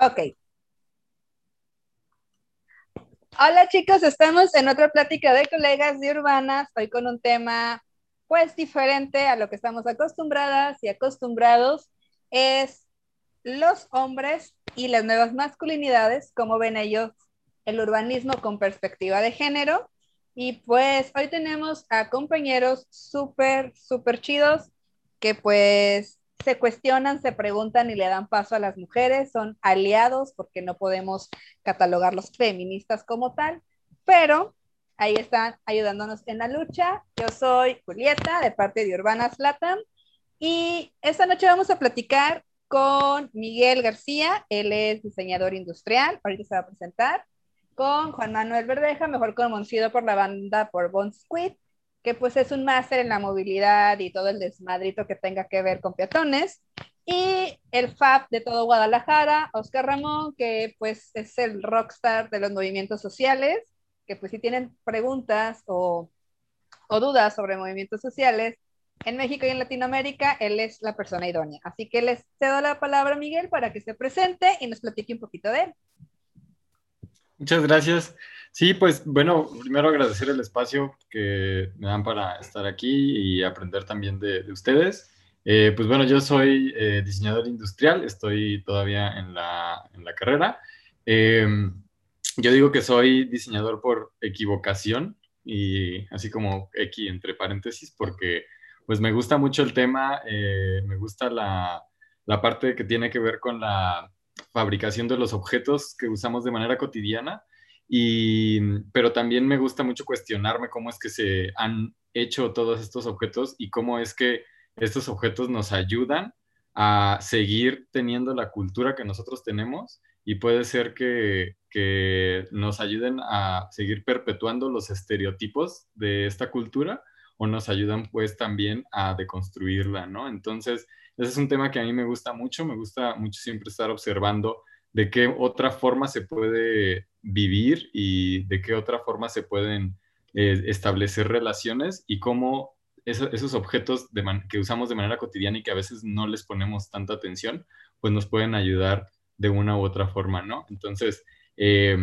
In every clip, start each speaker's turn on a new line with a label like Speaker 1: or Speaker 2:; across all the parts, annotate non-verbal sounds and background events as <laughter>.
Speaker 1: Ok. Hola chicos, estamos en otra plática de colegas de urbanas, hoy con un tema pues diferente a lo que estamos acostumbradas y acostumbrados, es los hombres y las nuevas masculinidades, cómo ven ellos el urbanismo con perspectiva de género. Y pues hoy tenemos a compañeros súper, súper chidos que pues se cuestionan, se preguntan y le dan paso a las mujeres, son aliados porque no podemos catalogarlos feministas como tal, pero ahí están ayudándonos en la lucha. Yo soy Julieta de parte de Urbanas Latam y esta noche vamos a platicar con Miguel García, él es diseñador industrial, ahorita se va a presentar, con Juan Manuel Verdeja, mejor conocido por la banda por Bond Squid, pues es un máster en la movilidad y todo el desmadrito que tenga que ver con peatones. Y el FAB de todo Guadalajara, Oscar Ramón, que pues es el rockstar de los movimientos sociales, que pues si tienen preguntas o, o dudas sobre movimientos sociales, en México y en Latinoamérica, él es la persona idónea. Así que les cedo la palabra a Miguel para que se presente y nos platique un poquito de él.
Speaker 2: Muchas gracias. Sí, pues bueno, primero agradecer el espacio que me dan para estar aquí y aprender también de, ustedes. Eh, pues bueno, yo soy eh, diseñador industrial, estoy todavía en la, en la carrera. Em, yo digo que soy diseñador por equivocación y así como X entre paréntesis, porque pues me gusta mucho el tema, eh, me gusta la, la parte que tiene que ver con la fabricación de los objetos que usamos de manera cotidiana y, pero también me gusta mucho cuestionarme cómo es que se han hecho todos estos objetos y cómo es que estos objetos nos ayudan a seguir teniendo la cultura que nosotros tenemos y puede ser que, que nos ayuden a seguir perpetuando los estereotipos de esta cultura o nos ayudan pues también a deconstruirla, ¿no? Entonces, ese es un tema que a mí me gusta mucho, me gusta mucho siempre estar observando de qué otra forma se puede vivir y de qué otra forma se pueden eh, establecer relaciones y cómo esos objetos que usamos de manera cotidiana y que a veces no les ponemos tanta atención, pues nos pueden ayudar de una u otra forma, ¿no? Entonces, eh,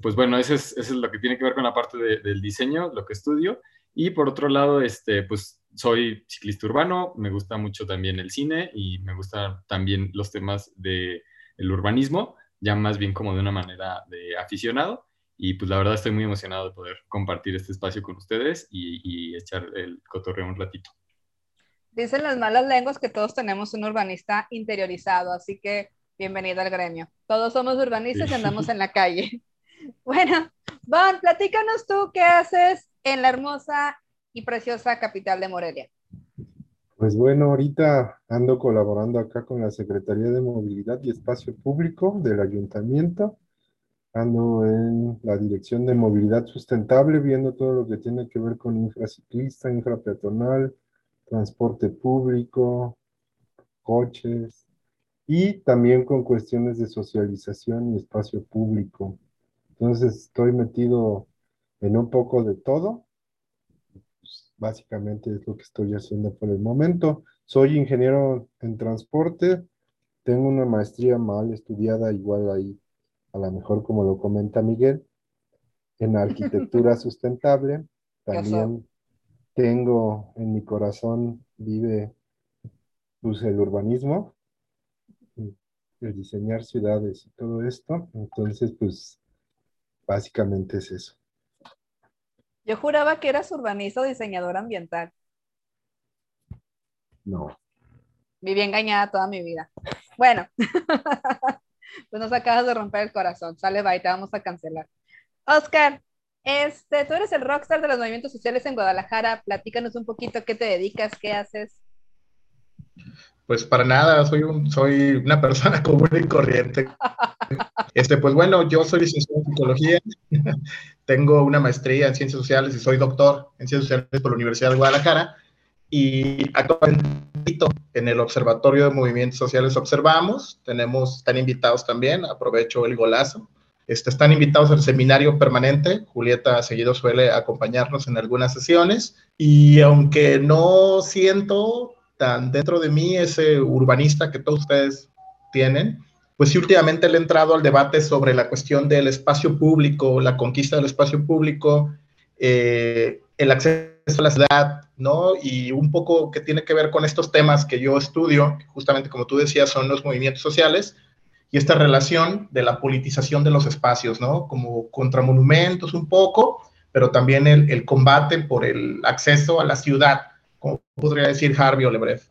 Speaker 2: pues bueno, eso es, eso es, lo que tiene que ver con la parte del diseño, lo que estudio. Y por otro lado, este, pues soy ciclista urbano, me gusta mucho también el cine y me gustan también los temas del el urbanismo ya más bien como de una manera de aficionado. Y pues la verdad estoy muy emocionado de poder compartir este espacio con ustedes y, echar el cotorreo un ratito.
Speaker 1: Dicen las malas lenguas que todos tenemos un urbanista interiorizado, así que bienvenido al gremio. Todos somos urbanistas y andamos en la calle. <laughs> Bueno, Van, platícanos tú qué haces en la hermosa y preciosa capital de Morelia.
Speaker 3: Pues bueno, ahorita ando colaborando acá con la Secretaría de Movilidad y Espacio Público del Ayuntamiento. Ando en la Dirección de Movilidad Sustentable, viendo todo lo que tiene que ver con infraciclista, infrapeatonal, transporte público, coches y también con cuestiones de socialización y espacio público. Entonces estoy metido en un poco de todo Básicamente es lo que estoy haciendo por el momento. Soy ingeniero en transporte. Tengo una maestría mal estudiada, igual ahí, a lo mejor como lo comenta Miguel, en arquitectura <laughs> sustentable. También tengo en mi corazón, vive pues, el urbanismo, el diseñar ciudades y todo esto. Entonces, pues, básicamente es eso.
Speaker 1: Yo juraba que eras urbanista o diseñador ambiental.
Speaker 3: No.
Speaker 1: Viví engañada toda mi vida. Bueno, <laughs> pues nos acabas de romper el corazón. Sale, bye, te vamos a cancelar. Oscar, este, tú eres el rockstar de los movimientos sociales en Guadalajara. Platícanos un poquito qué te dedicas, qué haces.
Speaker 4: Pues para nada, soy, un, soy una persona <laughs> común y corriente. Este, pues bueno, yo soy licenciado en psicología, <laughs> tengo una maestría en ciencias sociales y soy doctor en ciencias sociales por la Universidad de Guadalajara y actualmente en el Observatorio de Movimientos Sociales observamos, tenemos, están invitados también, aprovecho el golazo, este, están invitados al seminario permanente, Julieta seguido suele acompañarnos en algunas sesiones y aunque no siento tan dentro de mí ese urbanista que todos ustedes tienen, pues sí, últimamente le he entrado al debate sobre la cuestión del espacio público, la conquista del espacio público, eh, el acceso a la ciudad, ¿no? Y un poco que tiene que ver con estos temas que yo estudio, justamente como tú decías, son los movimientos sociales, y esta relación de la politización de los espacios, ¿no? Como contra monumentos un poco, pero también el, el combate por el acceso a la ciudad, como podría decir Harvey o Lebrev.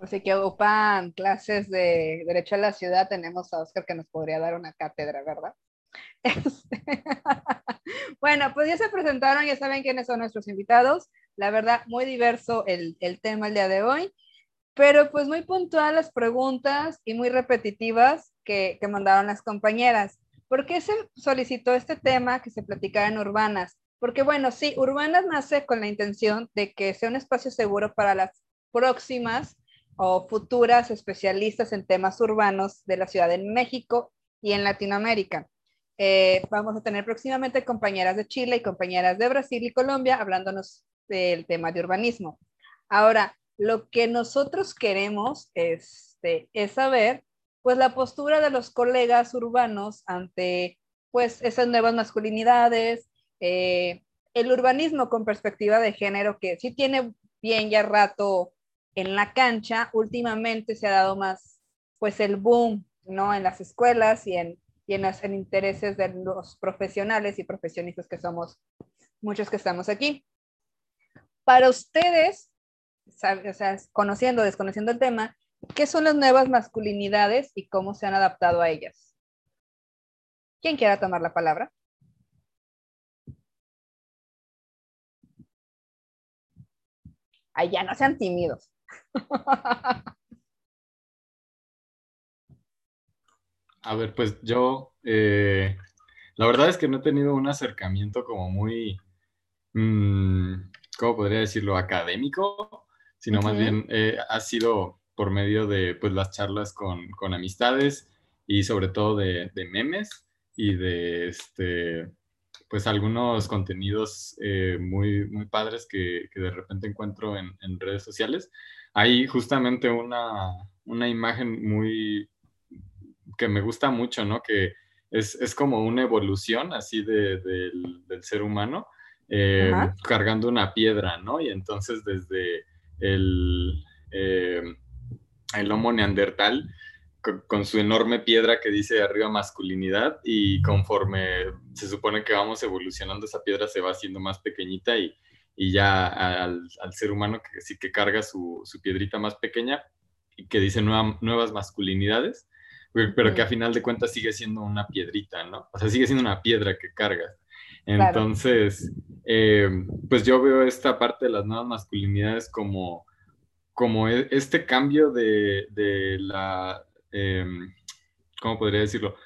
Speaker 1: Así que ocupan clases de Derecho a la Ciudad, tenemos a Oscar que nos podría dar una cátedra, ¿verdad? <laughs> Este, <laughs> bueno, pues ya se presentaron, ya saben quiénes son nuestros invitados. La verdad, muy diverso el, el tema el día de hoy, pero pues muy puntual las preguntas y muy repetitivas que, que mandaron las compañeras. ¿Por qué se solicitó este tema que se platicara en Urbanas? Porque bueno, sí, Urbanas nace con la intención de que sea un espacio seguro para las próximas o futuras especialistas en temas urbanos de la Ciudad de México y en Latinoamérica. Eh, vamos a tener próximamente compañeras de Chile y compañeras de Brasil y Colombia hablándonos del tema de urbanismo. Ahora, lo que nosotros queremos este, es saber, pues, la postura de los colegas urbanos ante, pues, esas nuevas masculinidades, eh, el urbanismo con perspectiva de género, que sí tiene bien ya rato en la cancha, últimamente se ha dado más, pues el boom, ¿no? En las escuelas y en, y en los intereses de los profesionales y profesionistas que somos, muchos que estamos aquí. Para ustedes, o sea, conociendo, desconociendo el tema, ¿qué son las nuevas masculinidades y cómo se han adaptado a ellas? ¿Quién quiera tomar la palabra? Ay, ya no sean tímidos.
Speaker 2: A ver, pues yo, eh, la verdad es que no he tenido un acercamiento como muy, mm, ¿cómo podría decirlo? Académico, sino más bien eh, ha sido por medio de pues, las charlas con, con amistades y sobre todo de, de, memes y de este, pues algunos contenidos eh, muy, muy padres que, que, de repente encuentro en, en redes sociales hay justamente una, una, imagen muy que me gusta mucho, ¿no? Que es, es como una evolución así de, del, ser humano eh, cargando una piedra, ¿no? Y entonces desde el, eh, el Homo neandertal con, con, su enorme piedra que dice arriba masculinidad y conforme se supone que vamos evolucionando esa piedra se va haciendo más pequeñita y, y ya al, al, ser humano que sí que carga su, su piedrita más pequeña y que dice nuevas masculinidades, pero que a final de cuentas sigue siendo una piedrita, ¿no? O sea, sigue siendo una piedra que carga. Entonces, eh, pues yo veo esta parte de las nuevas masculinidades como, como e, este cambio de, de la, eh, ¿cómo podría decirlo?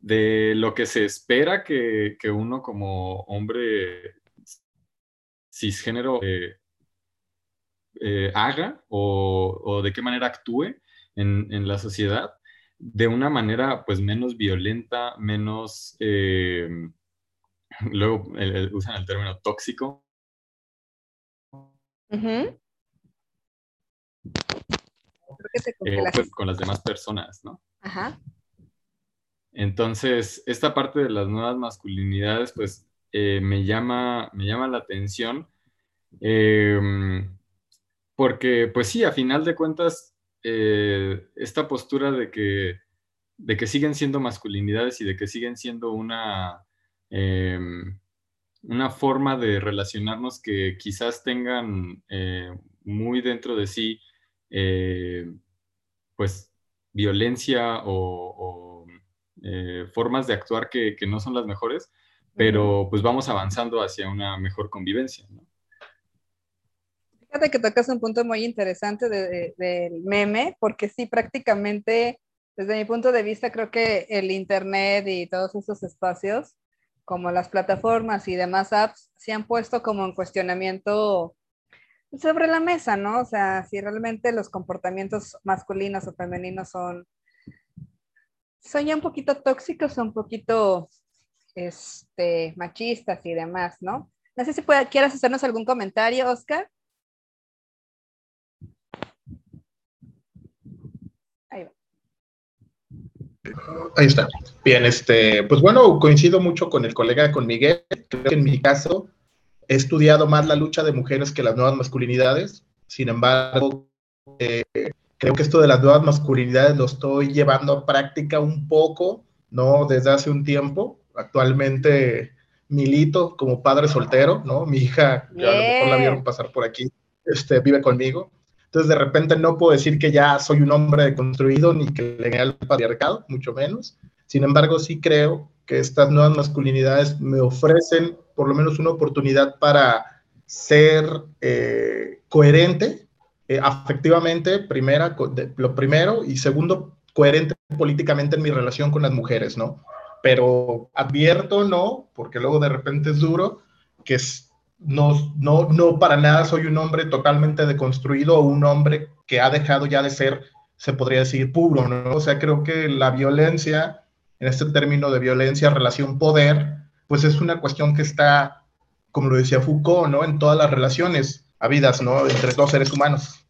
Speaker 2: De lo que se espera que, que uno como hombre cisgénero eh, eh, haga o, o, de qué manera actúe en, en, la sociedad de una manera pues menos violenta, menos, eh, <laughs> luego usan el término tóxico. Uh. Eh, pues, con las demás personas, ¿no? Ajá. Entonces, esta parte de las nuevas masculinidades, pues eh, me, llama, me llama la atención eh, porque, pues sí, a final de cuentas, eh, esta postura de que, de que siguen siendo masculinidades y de que siguen siendo una, em, una forma de relacionarnos que quizás tengan eh, muy dentro de sí, pues, violencia o, o formas de actuar que, que no son las mejores, pero pues vamos avanzando hacia una mejor convivencia. ¿no?
Speaker 1: Fíjate que tocas un punto muy interesante del de, de meme, porque sí, prácticamente, desde mi punto de vista, creo que el Internet y todos esos espacios, como las plataformas y demás apps, se han puesto como en cuestionamiento sobre la mesa, ¿no? O sea, si realmente los comportamientos masculinos o femeninos son, son ya un poquito tóxicos, un poquito este, machistas y demás, ¿no? No sé si puede, quieras hacernos algún comentario, Oscar. Ahí va.
Speaker 4: Ahí está. Bien, este, pues bueno, coincido mucho con el colega, con Miguel. Creo que en mi caso he estudiado más la lucha de mujeres que las nuevas masculinidades. Sin embargo, eh, creo que esto de las nuevas masculinidades lo estoy llevando a práctica un poco, ¿no? Desde hace un tiempo. Actualmente milito como padre soltero, ¿no? Mi hija, ya a lo mejor la vieron pasar por aquí, este, vive conmigo. Entonces, de repente no puedo decir que ya soy un hombre deconstruido ni que le el patriarcado, mucho menos. Sin embargo, sí creo que estas nuevas masculinidades me ofrecen por lo menos una oportunidad para ser eh, coherente eh, afectivamente, primera, lo primero, y segundo, coherente políticamente en mi relación con las mujeres, ¿no? Pero advierto, no, porque luego de repente es duro, que es no, no, no para nada soy un hombre totalmente deconstruido o un hombre que ha dejado ya de ser, se podría decir, puro, ¿no? O sea, creo que la violencia, en este término de violencia, relación poder, pues es una cuestión que está, como lo decía Foucault, ¿no? En todas las relaciones habidas, ¿no? Entre dos seres humanos.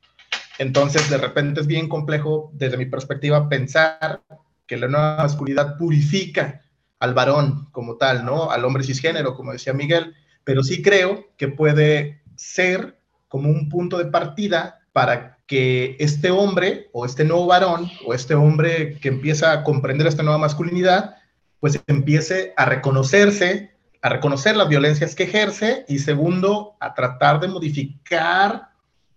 Speaker 4: Entonces, de repente es bien complejo, desde mi perspectiva, pensar que la nueva masculinidad purifica al varón como tal, ¿no? Al hombre cisgénero, como decía Miguel pero sí creo que puede ser como un punto de partida para que este hombre o este nuevo varón o este hombre que empieza a comprender esta nueva masculinidad, pues empiece a reconocerse, a reconocer las violencias que ejerce y segundo, a tratar de modificar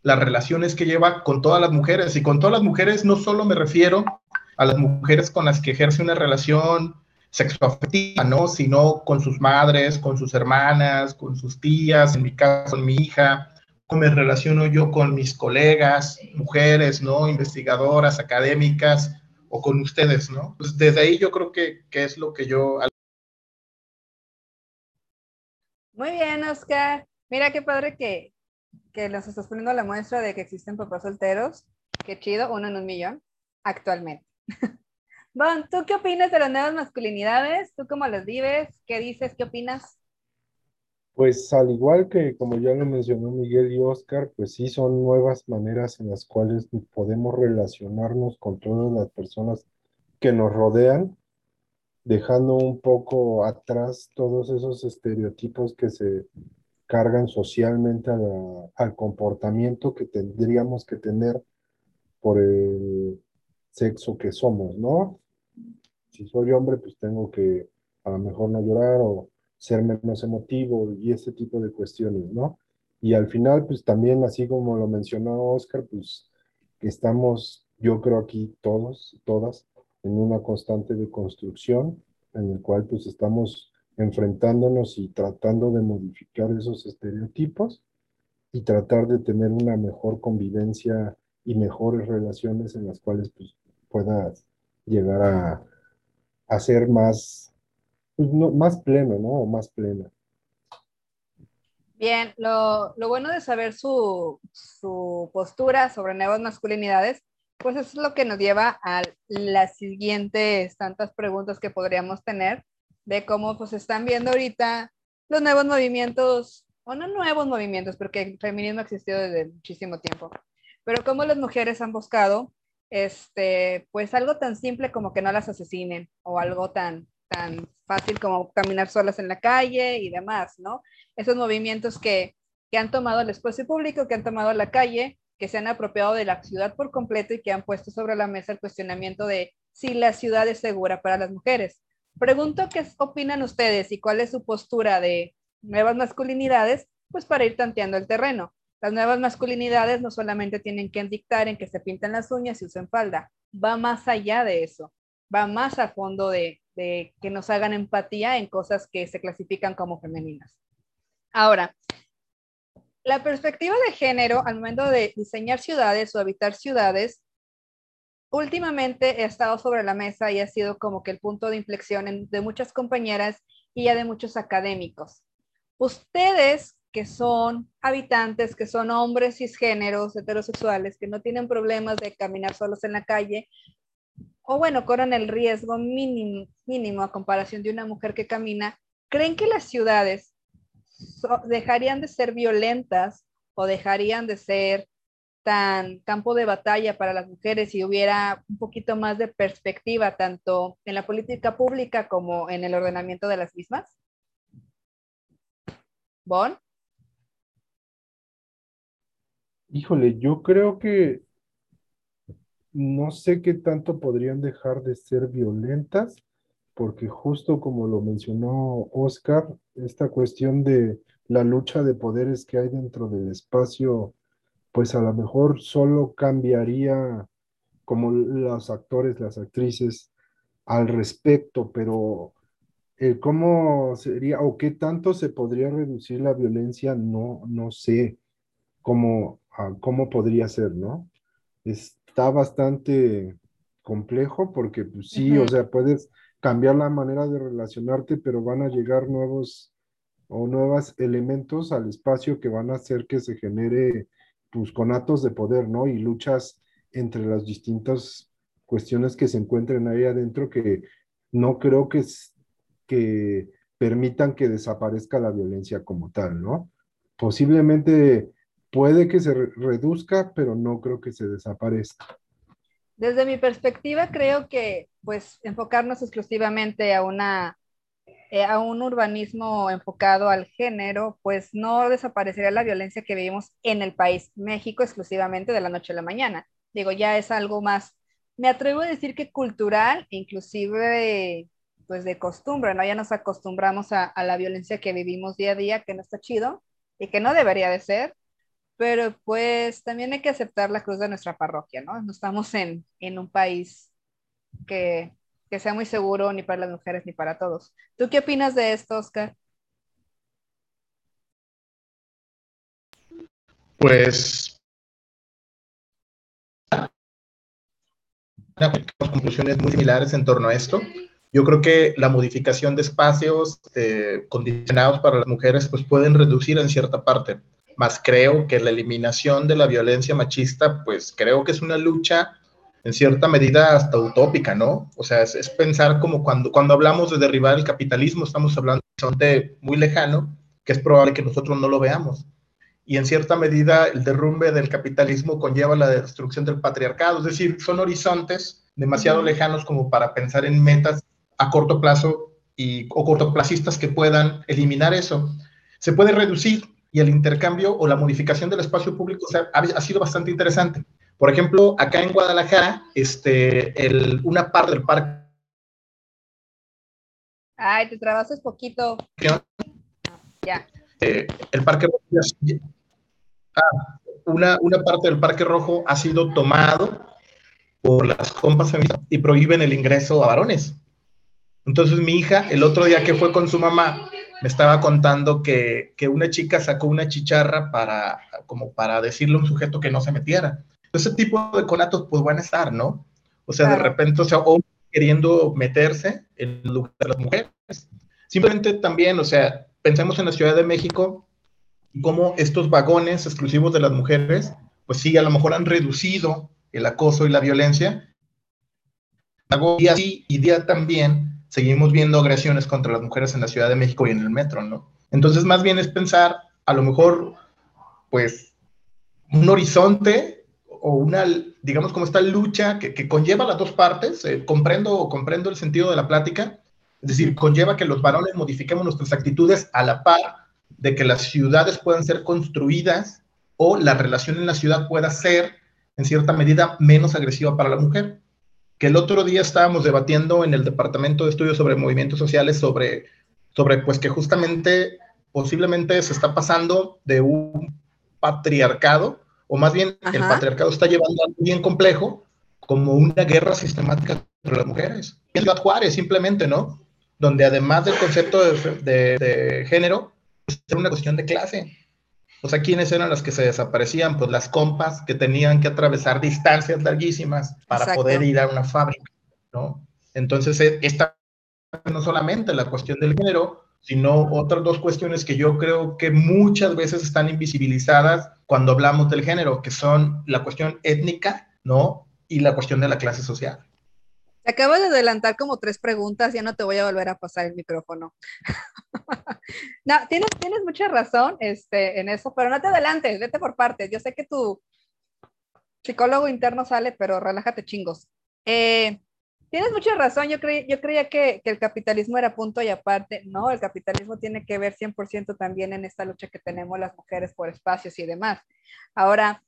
Speaker 4: las relaciones que lleva con todas las mujeres. Y con todas las mujeres no solo me refiero a las mujeres con las que ejerce una relación sexoafectiva, ¿no? Sino con sus madres, con sus hermanas, con sus tías, en mi caso, con mi hija, me relaciono yo con mis colegas, mujeres, ¿no? Investigadoras, académicas, o con ustedes, ¿no? Pues desde ahí yo creo que, que es lo que yo...
Speaker 1: Muy bien, Oscar. Mira qué padre que, que nos estás poniendo la muestra de que existen papás solteros. Qué chido, uno en un millón, actualmente. <laughs> Bon, ¿tú qué opinas de las nuevas masculinidades? ¿Tú cómo las vives? ¿Qué dices? ¿Qué opinas?
Speaker 3: Pues al igual que como ya lo mencionó Miguel y Oscar, pues sí son nuevas maneras en las cuales podemos relacionarnos con todas las personas que nos rodean, dejando un poco atrás todos esos estereotipos que se cargan socialmente al comportamiento que tendríamos que tener por el sexo que somos, ¿no? Si soy hombre, pues tengo que a lo mejor no llorar o ser menos emotivo y ese tipo de cuestiones, ¿no? Y al final, pues también, así como lo mencionó Oscar, pues estamos, yo creo aquí todos, todas, en una constante de construcción, en el cual pues estamos enfrentándonos y tratando de modificar esos estereotipos y tratar de tener una mejor convivencia y mejores relaciones en las cuales pues, puedas llegar a, a ser más, pues, más pleno, ¿no? O más plena.
Speaker 1: Bien, lo, lo bueno de saber su, su, postura sobre nuevas masculinidades, pues eso es lo que nos lleva a las siguientes tantas preguntas que podríamos tener de cómo pues están viendo ahorita los nuevos movimientos, o no nuevos movimientos, porque el feminismo ha existido desde muchísimo tiempo, pero cómo las mujeres han buscado este, pues algo tan simple como que no las asesinen o algo tan, tan fácil como caminar solas en la calle y demás, ¿no? Esos movimientos que, que han tomado el espacio público, que han tomado la calle, que se han apropiado de la ciudad por completo y que han puesto sobre la mesa el cuestionamiento de si la ciudad es segura para las mujeres. Pregunto qué opinan ustedes y cuál es su postura de nuevas masculinidades, pues para ir tanteando el terreno. Las nuevas masculinidades no solamente tienen que dictar en que se pintan las uñas y usen falda, va más allá de eso, va más a fondo de, que nos hagan empatía en cosas que se clasifican como femeninas. Ahora, la perspectiva de género al momento de diseñar ciudades o habitar ciudades, últimamente ha estado sobre la mesa y ha sido como que el punto de inflexión de muchas compañeras y ya de muchos académicos. Ustedes que son habitantes, que son hombres cisgéneros, heterosexuales, que no tienen problemas de caminar solos en la calle, o bueno, corren el riesgo mínimo, a comparación de una mujer que camina, ¿creen que las ciudades dejarían de ser violentas o dejarían de ser tan campo de batalla para las mujeres y hubiera un poquito más de perspectiva tanto en la política pública como en el ordenamiento de las mismas? Bon.
Speaker 3: Híjole, yo creo que no sé qué tanto podrían dejar de ser violentas, porque justo como lo mencionó Oscar, esta cuestión de la lucha de poderes que hay dentro del espacio, pues a lo mejor solo cambiaría como los actores, las actrices al respecto, pero el cómo sería o qué tanto se podría reducir la violencia, no, no sé cómo, ah, cómo podría ser, ¿no? Está bastante complejo porque pues, sí, o sea, puedes cambiar la manera de relacionarte, pero van a llegar nuevos o nuevos elementos al espacio que van a hacer que se genere pues conatos de poder, ¿no? Y luchas entre las distintas cuestiones que se encuentren ahí adentro que no creo que, que permitan que desaparezca la violencia como tal, ¿no? Posiblemente puede que se reduzca, pero no creo que se desaparezca.
Speaker 1: Desde mi perspectiva, creo que pues enfocarnos exclusivamente a una eh, a un urbanismo enfocado al género, pues no desaparecería la violencia que vivimos en el país, México, exclusivamente de la noche a la mañana. Digo, ya es algo más, me atrevo a decir que cultural, inclusive pues de costumbre, ¿no? Ya nos acostumbramos a, a la violencia que vivimos día a día, que no está chido y que no debería de ser, pero pues también hay que aceptar la cruz de nuestra parroquia, ¿no? No estamos en, en un país que que sea muy seguro ni para las mujeres ni para todos. ¿Tú qué opinas de esto, Oscar?
Speaker 4: Pues conclusiones muy similares en torno a esto. Yo creo que la modificación de espacios eh, condicionados para las mujeres pues pueden reducir en cierta parte, más creo que la eliminación de la violencia machista pues creo que es una lucha en cierta medida hasta utópica, ¿no? O sea, es, pensar como cuando, cuando hablamos de derribar el capitalismo, estamos hablando de un horizonte muy lejano, que es probable que nosotros no lo veamos. Y en cierta medida el derrumbe del capitalismo conlleva la destrucción del patriarcado, es decir, son horizontes demasiado lejanos como para pensar en metas a corto plazo y, o cortoplacistas que puedan eliminar eso. Se puede reducir y el intercambio o la modificación del espacio público ha sido bastante interesante. Por ejemplo, acá en Guadalajara, este, el, una parte del parque.
Speaker 1: Ay, te trabajas poquito. Ya.
Speaker 4: Eh, el parque ah, una, una parte del parque rojo ha sido tomado por las compas y prohíben el ingreso a varones. Entonces mi hija, el otro día que fue con su mamá, me estaba contando que, que, una chica sacó una chicharra para, como para decirle a un sujeto que no se metiera ese tipo de conatos pues van a estar, ¿no? O sea, de repente, o sea, o queriendo meterse en el lugar de las mujeres. Simplemente también, o sea, pensemos en la Ciudad de México cómo estos vagones exclusivos de las mujeres, pues sí, a lo mejor han reducido el acoso y la violencia. Y así, y día también, seguimos viendo agresiones contra las mujeres en la Ciudad de México y en el metro, ¿no? Entonces, más bien es pensar, a lo mejor, pues, un horizonte o una, digamos, como esta lucha que, conlleva las dos partes, eh, comprendo, comprendo el sentido de la plática, es decir, conlleva que los varones modifiquemos nuestras actitudes a la par de que las ciudades puedan ser construidas o la relación en la ciudad pueda ser, en cierta medida, menos agresiva para la mujer. Que el otro día estábamos debatiendo en el Departamento de Estudios sobre Movimientos Sociales sobre, sobre pues que justamente posiblemente se está pasando de un patriarcado o más bien el patriarcado está llevando algo bien complejo, como una guerra sistemática entre las mujeres. En Ciudad Juárez, simplemente, ¿no? Donde además del concepto de, género, es una cuestión de clase. O sea, ¿quiénes eran las que se desaparecían? Pues las compas que tenían que atravesar distancias larguísimas para poder ir a una fábrica, ¿no? Entonces, e, esta no solamente la cuestión del género, sino otras dos cuestiones que yo creo que muchas veces están invisibilizadas cuando hablamos del género, que son la cuestión étnica, ¿no? Y la cuestión de la clase social.
Speaker 1: Te acabo de adelantar como tres preguntas, ya no te voy a volver a pasar el micrófono. <laughs> no, tienes, tienes mucha razón este, en eso, pero no te adelantes, vete por partes. Yo sé que tu, psicólogo interno sale, pero relájate chingos. Eh, tienes mucha razón, yo, yo creía que, el capitalismo era punto y aparte, no, el capitalismo tiene que ver 100% también en esta lucha que tenemos las mujeres por espacios y demás. Ahora,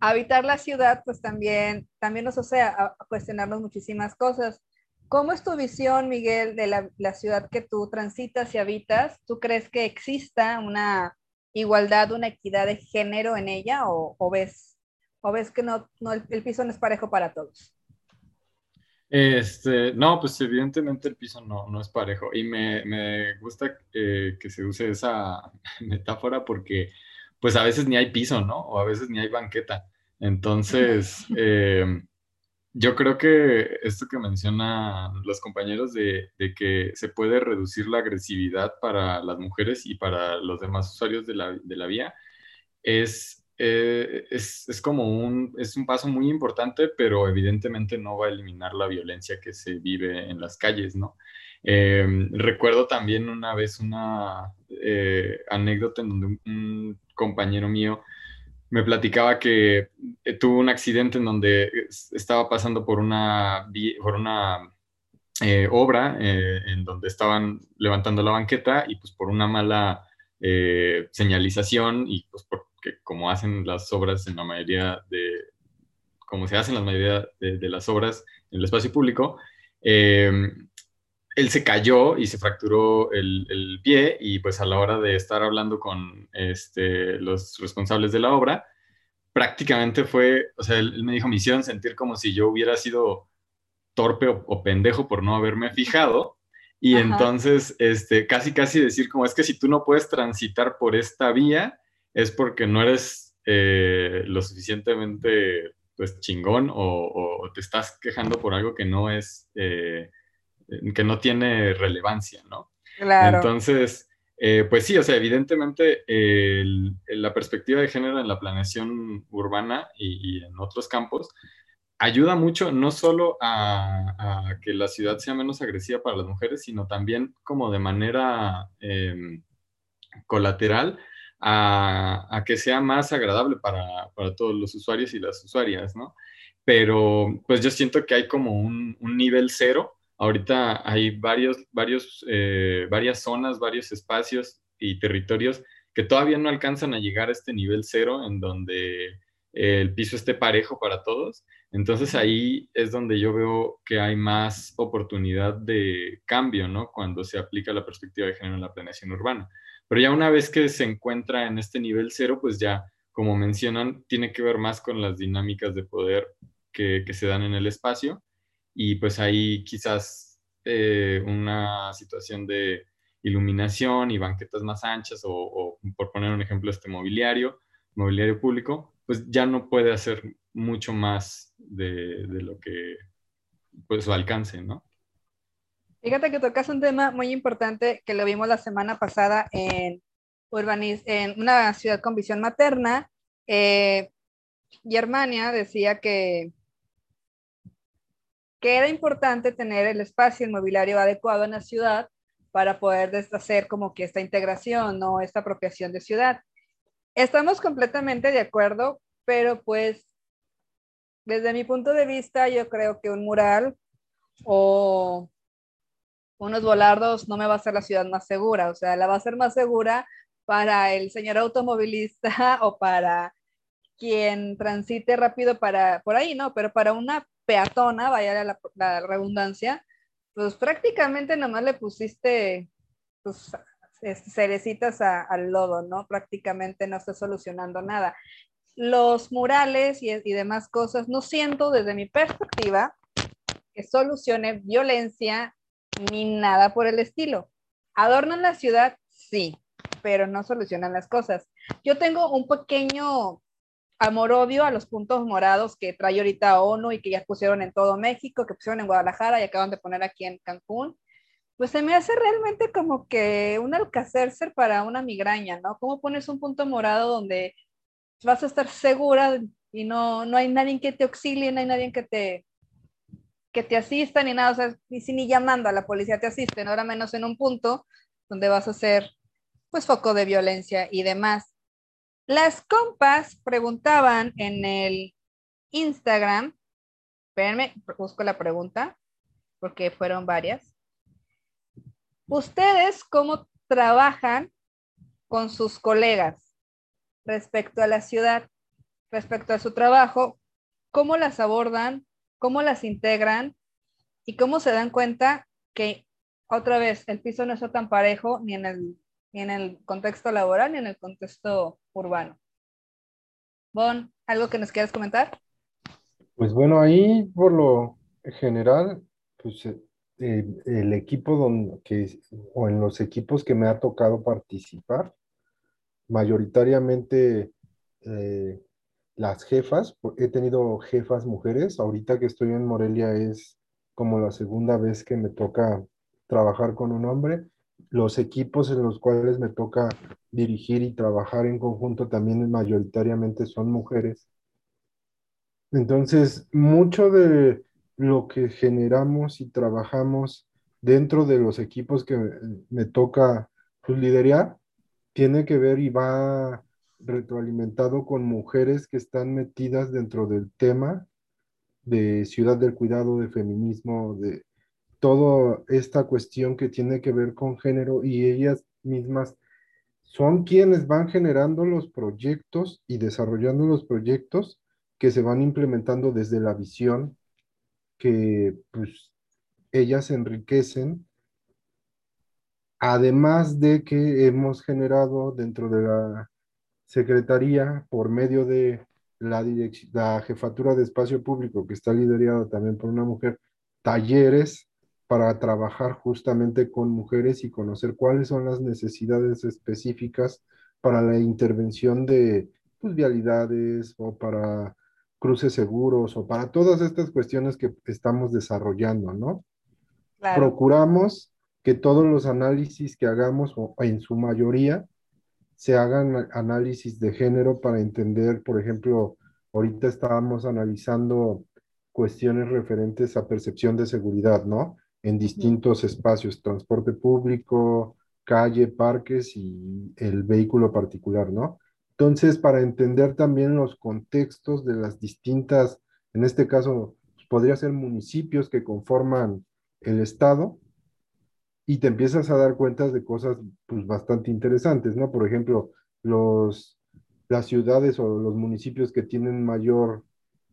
Speaker 1: habitar la ciudad, pues también, también nos hace a, cuestionarnos muchísimas cosas. ¿Cómo es tu visión, Miguel, de la, la, ciudad que tú transitas y habitas? ¿Tú crees que exista una igualdad, una equidad de género en ella o, o ves, o ves que no, no el, el, piso no es parejo para todos?
Speaker 2: Este, no, pues evidentemente el piso no, no es parejo y me, me gusta eh, que se use esa <laughs> metáfora porque pues a veces ni hay piso, ¿no? O a veces ni hay banqueta. Entonces, <laughs> eh, yo creo que esto que mencionan los compañeros de, que se puede reducir la agresividad para las mujeres y para los demás usuarios de la, de la vía es, eh, es, es, como un, es un paso muy importante, pero evidentemente no va a eliminar la violencia que se vive en las calles, ¿no? Eh, recuerdo también una vez una eh, anécdota en donde un, compañero mío me platicaba que eh, tuvo un accidente en donde estaba pasando por una, por una eh, obra eh, en donde estaban levantando la banqueta y pues por una mala eh, señalización y pues porque como hacen las obras en la mayoría de, como se hacen la mayoría de, de las obras en el espacio público, eh, él se cayó y se fracturó el, el, pie y pues a la hora de estar hablando con este, los responsables de la obra, prácticamente fue, o sea, él, él me dijo, me hicieron sentir como si yo hubiera sido torpe o, o pendejo por no haberme fijado. Y Ajá. entonces, este, casi, casi decir como es que si tú no puedes transitar por esta vía, es porque no eres eh, lo suficientemente, pues, chingón o, o, te estás quejando por algo que no es... Eh, que no tiene relevancia, ¿no?
Speaker 1: Claro.
Speaker 2: Entonces, eh, pues sí, o sea, evidentemente el, la perspectiva de género en la planeación urbana y, y en otros campos ayuda mucho no solo a, a, que la ciudad sea menos agresiva para las mujeres, sino también como de manera eh, colateral a, a, que sea más agradable para, para, todos los usuarios y las usuarias, ¿no? Pero pues yo siento que hay como un, un nivel cero Ahorita hay varios, varios, eh, varias zonas, varios espacios y territorios que todavía no alcanzan a llegar a este nivel cero en donde el piso esté parejo para todos. Entonces ahí es donde yo veo que hay más oportunidad de cambio, ¿no? Cuando se aplica la perspectiva de género en la planeación urbana. Pero ya una vez que se encuentra en este nivel cero, pues ya, como mencionan, tiene que ver más con las dinámicas de poder que, que se dan en el espacio y pues ahí quizás eh, una situación de iluminación y banquetas más anchas o, o, por poner un ejemplo este mobiliario, mobiliario público, pues ya no puede hacer mucho más de, de lo que pues su alcance, ¿no?
Speaker 1: Fíjate que tocas un tema muy importante que lo vimos la semana pasada en, Urbaniz en una ciudad con visión materna. Eh, Germania decía que que era importante tener el espacio inmobiliario adecuado en la ciudad para poder deshacer como que esta integración, ¿no? Esta apropiación de ciudad. Estamos completamente de acuerdo, pero pues desde mi punto de vista yo creo que un mural o unos volardos no me va a hacer la ciudad más segura, o sea, la va a ser más segura para el señor automovilista <laughs> o para quien transite rápido para por ahí, ¿no? Pero para una peatona, vaya la, la redundancia, pues prácticamente nomás le pusiste pues, cerecitas a, al lodo, ¿no? Prácticamente no está solucionando nada. Los murales y, y demás cosas, no siento desde mi perspectiva que solucione violencia ni nada por el estilo. ¿Adornan la ciudad? Sí, pero no solucionan las cosas. Yo tengo un pequeño amor-odio a los puntos morados que trae ahorita ONU y que ya pusieron en todo México, que pusieron en Guadalajara y acaban de poner aquí en Cancún, pues se me hace realmente como que un alcacercer para una migraña, ¿no? ¿Cómo pones un punto morado donde vas a estar segura y no, no hay nadie que te auxilie, no hay nadie que te, que te asista ni nada, o sea, ni si ni llamando a la policía te asisten, ahora menos en un punto donde vas a ser pues foco de violencia y demás. Las compas preguntaban en el Instagram, espérenme, busco la pregunta, porque fueron varias. ¿Ustedes cómo trabajan con sus colegas respecto a la ciudad, respecto a su trabajo? ¿Cómo las abordan? ¿Cómo las integran? ¿Y cómo se dan cuenta que otra vez el piso no está tan parejo ni en el, ni en el contexto laboral ni en el contexto urbano? Bon, ¿algo que nos quieras comentar?
Speaker 3: Pues bueno, ahí por lo general, pues eh, eh, el equipo donde, que, o en los equipos que me ha tocado participar, mayoritariamente eh, las jefas, he tenido jefas mujeres, ahorita que estoy en Morelia es como la segunda vez que me toca trabajar con un hombre, los equipos en los cuales me toca dirigir y trabajar en conjunto también mayoritariamente son mujeres. Entonces, mucho de lo que generamos y trabajamos dentro de los equipos que me, toca pues, liderar tiene que ver y va retroalimentado con mujeres que están metidas dentro del tema de ciudad del cuidado, de feminismo, de toda esta cuestión que tiene que ver con género y ellas mismas son quienes van generando los proyectos y desarrollando los proyectos que se van implementando desde la visión que pues ellas enriquecen, además de que hemos generado dentro de la Secretaría, por medio de la, la jefatura de espacio público, que está liderada también por una mujer, talleres para trabajar justamente con mujeres y conocer cuáles son las necesidades específicas para la intervención de pues, vialidades o para cruces seguros o para todas estas cuestiones que estamos desarrollando, ¿no? Procuramos que todos los análisis que hagamos, o en su mayoría, se hagan análisis de género para entender, por ejemplo, ahorita estábamos analizando cuestiones referentes a percepción de seguridad, ¿no? En distintos espacios, transporte público, calle, parques y el vehículo particular, ¿no? Entonces, para entender también los contextos de las distintas, en este caso, podría ser municipios que conforman el estado, y te empiezas a dar cuenta de cosas pues, bastante interesantes, ¿no? Por ejemplo, los, las ciudades o los municipios que tienen mayor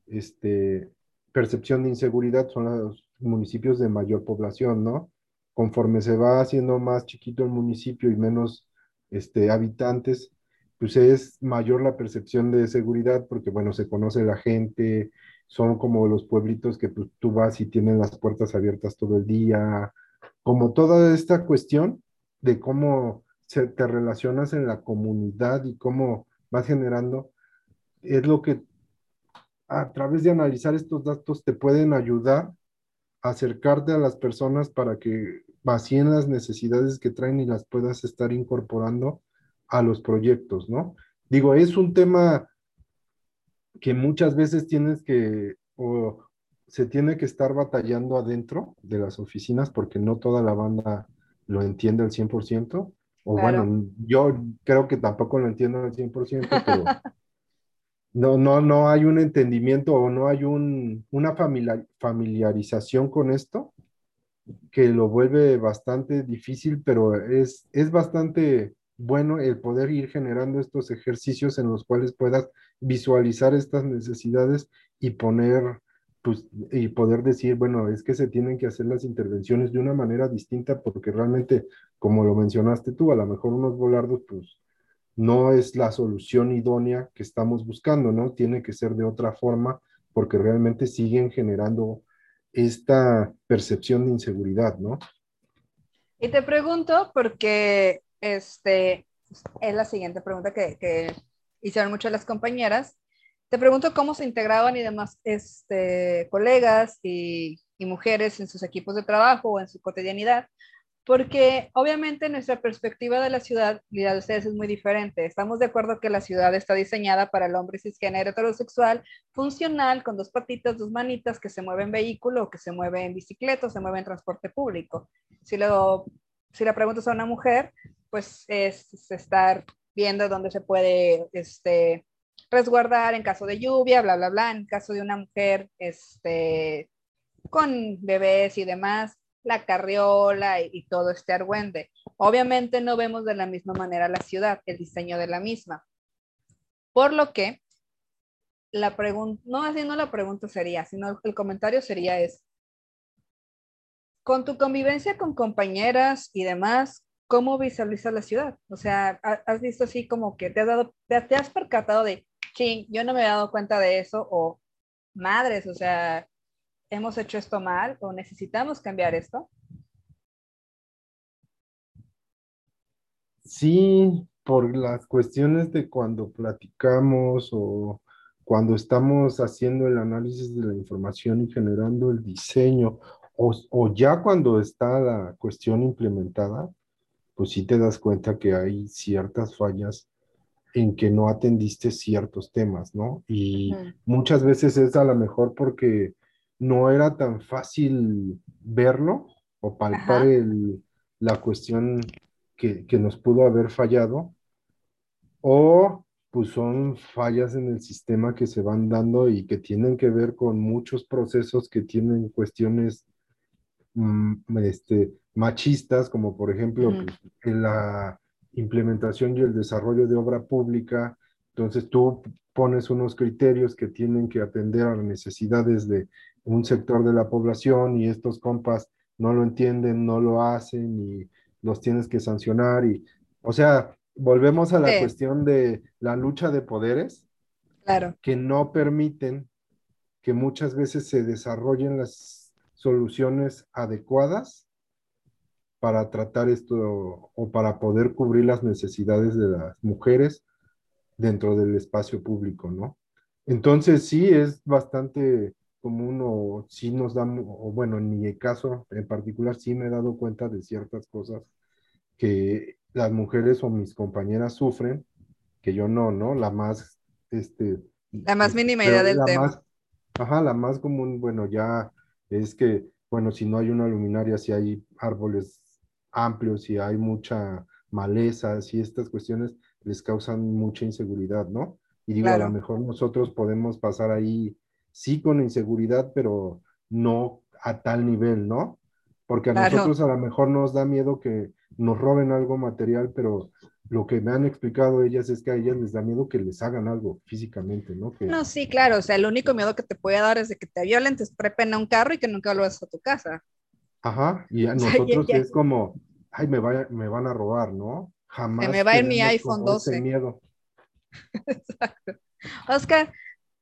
Speaker 3: este, percepción de inseguridad son los municipios de mayor población, ¿no? Conforme se va haciendo más chiquito el municipio y menos este, habitantes, pues es mayor la percepción de seguridad porque, bueno, se conoce la gente, son como los pueblitos que pues, tú vas y tienen las puertas abiertas todo el día, como toda esta cuestión de cómo se, te relacionas en la comunidad y cómo vas generando, es lo que a través de analizar estos datos te pueden ayudar acercarte a las personas para que vacíen las necesidades que traen y las puedas estar incorporando a los proyectos, ¿no? Digo, es un tema que muchas veces tienes que, o se tiene que estar batallando adentro de las oficinas porque no toda la banda lo entiende al 100%, o bueno, yo creo que tampoco lo entiendo al 100%, pero <laughs> no, no, no hay un entendimiento o no hay un, una familiarización con esto que lo vuelve bastante difícil, pero es, es bastante bueno el poder ir generando estos ejercicios en los cuales puedas visualizar estas necesidades y poner, pues, y poder decir, bueno, es que se tienen que hacer las intervenciones de una manera distinta porque realmente, como lo mencionaste tú, a lo mejor unos volardos, pues, no es la solución idónea que estamos buscando, ¿no? Tiene que ser de otra forma porque realmente siguen generando esta percepción de inseguridad, ¿no?
Speaker 1: Y te pregunto, porque este, es la siguiente pregunta que, que hicieron muchas las compañeras. Te pregunto cómo se integraban y demás este, colegas y, y mujeres en sus equipos de trabajo o en su cotidianidad, porque obviamente nuestra perspectiva de la ciudad y la de ustedes es muy diferente. Estamos de acuerdo que la ciudad está diseñada para el hombre cisgénero heterosexual, funcional, con dos patitas, dos manitas, que se mueve en vehículo, que se mueve en bicicleta, o se mueve en transporte público. Si, lo, si la preguntas a una mujer, pues es estar viendo dónde se puede este, resguardar en caso de lluvia, bla, bla, bla, en caso de una mujer este, con bebés y demás, la carriola y, todo este argüende. Obviamente no vemos de la misma manera la ciudad, el diseño de la misma. Por lo que la pregunta, no así la pregunta sería, sino el comentario sería es, con tu convivencia con compañeras y demás, ¿cómo visualizas la ciudad? O sea, ¿has visto así como que te has, dado, te, has percatado de, ching, yo no me he dado cuenta de eso, o madres, o sea, hemos hecho esto mal o necesitamos cambiar esto?
Speaker 3: Sí, por las cuestiones de cuando platicamos o cuando estamos haciendo el análisis de la información y generando el diseño o, ya cuando está la cuestión implementada, pues sí te das cuenta que hay ciertas fallas en que no atendiste ciertos temas, ¿no? Y muchas veces es a lo mejor porque no era tan fácil verlo o palpar la cuestión que, que, nos pudo haber fallado, o pues son fallas en el sistema que se van dando y que tienen que ver con muchos procesos que tienen cuestiones Mm, este, machistas, como por ejemplo pues, en la implementación y el desarrollo de obra pública. Entonces tú pones unos criterios que tienen que atender a las necesidades de un sector de la población y estos compas no lo entienden, no lo hacen y los tienes que sancionar. Y, o sea, volvemos a la cuestión de la lucha de poderes
Speaker 1: claro.
Speaker 3: que no permiten que muchas veces se desarrollen las soluciones adecuadas para tratar esto o para poder cubrir las necesidades de las mujeres dentro del espacio público, ¿no? Entonces sí es bastante común o sí nos da, o bueno, en mi caso en particular sí me he dado cuenta de ciertas cosas que las mujeres o mis compañeras sufren, que yo no, ¿no? La más, este...
Speaker 1: La más mínima idea del tema.
Speaker 3: ajá, la más común, bueno, ya es que, bueno, si no hay una luminaria, si hay árboles amplios, si hay mucha maleza, si estas cuestiones les causan mucha inseguridad, ¿no? Y digo, a lo mejor nosotros podemos pasar ahí, sí con inseguridad, pero no a tal nivel, ¿no? Porque a nosotros a lo mejor nos da miedo que nos roben algo material, pero lo que me han explicado ellas es que a ellas les da miedo que les hagan algo físicamente, ¿no?
Speaker 1: No, sí, claro, o sea, el único miedo que te puede dar es de que te violen, te prepen a un carro y que nunca vuelvas a tu casa.
Speaker 3: Ajá, y a <laughs> nosotros es como, ay, me, me van a robar, ¿no? Jamás.
Speaker 1: Se me va a ir mi iPhone 12. miedo. <laughs> Exacto. Oscar,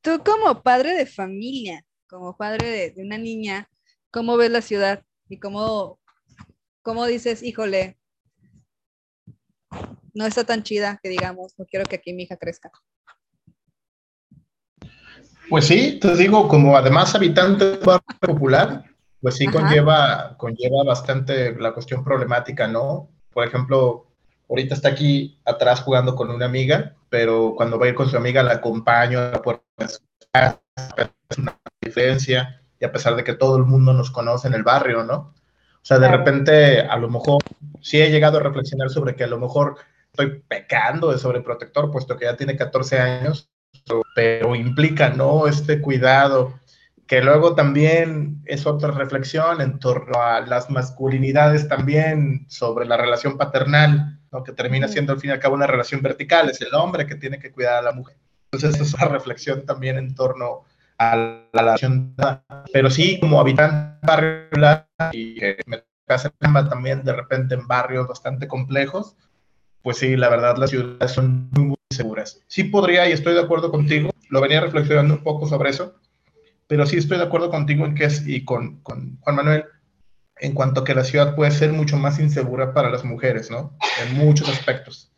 Speaker 1: tú como padre de familia, como padre de, de una niña, ¿cómo ves la ciudad? Y cómo, cómo dices, híjole, no está tan chida que digamos, no quiero que aquí mi hija crezca.
Speaker 4: Pues sí, te digo, como además habitante de barrio popular, pues sí conlleva, conlleva bastante la cuestión problemática, ¿no? Por ejemplo, ahorita está aquí atrás jugando con una amiga, pero cuando va a ir con su amiga la acompaño a la puerta de su casa, es una diferencia, y a pesar de que todo el mundo nos conoce en el barrio, ¿no? O sea, de repente, a lo mejor, sí he llegado a reflexionar sobre que a lo mejor estoy pecando de sobreprotector, puesto que ya tiene 14 años, pero implica, ¿no? Este cuidado, que luego también es otra reflexión en torno a las masculinidades también sobre la relación paternal, ¿no? Que termina siendo al fin y al cabo una relación vertical, es el hombre que tiene que cuidar a la mujer. Entonces es una reflexión también en torno a la relación, pero sí como habitante barrio y que me hace también de repente en barrios bastante complejos, pues sí, la verdad las ciudades son muy, seguras. Sí podría, y estoy de acuerdo contigo, lo venía reflexionando un poco sobre eso, pero sí estoy de acuerdo contigo en que es, y con, con Juan Manuel, en cuanto a que la ciudad puede ser mucho más insegura para las mujeres, ¿no? En muchos aspectos,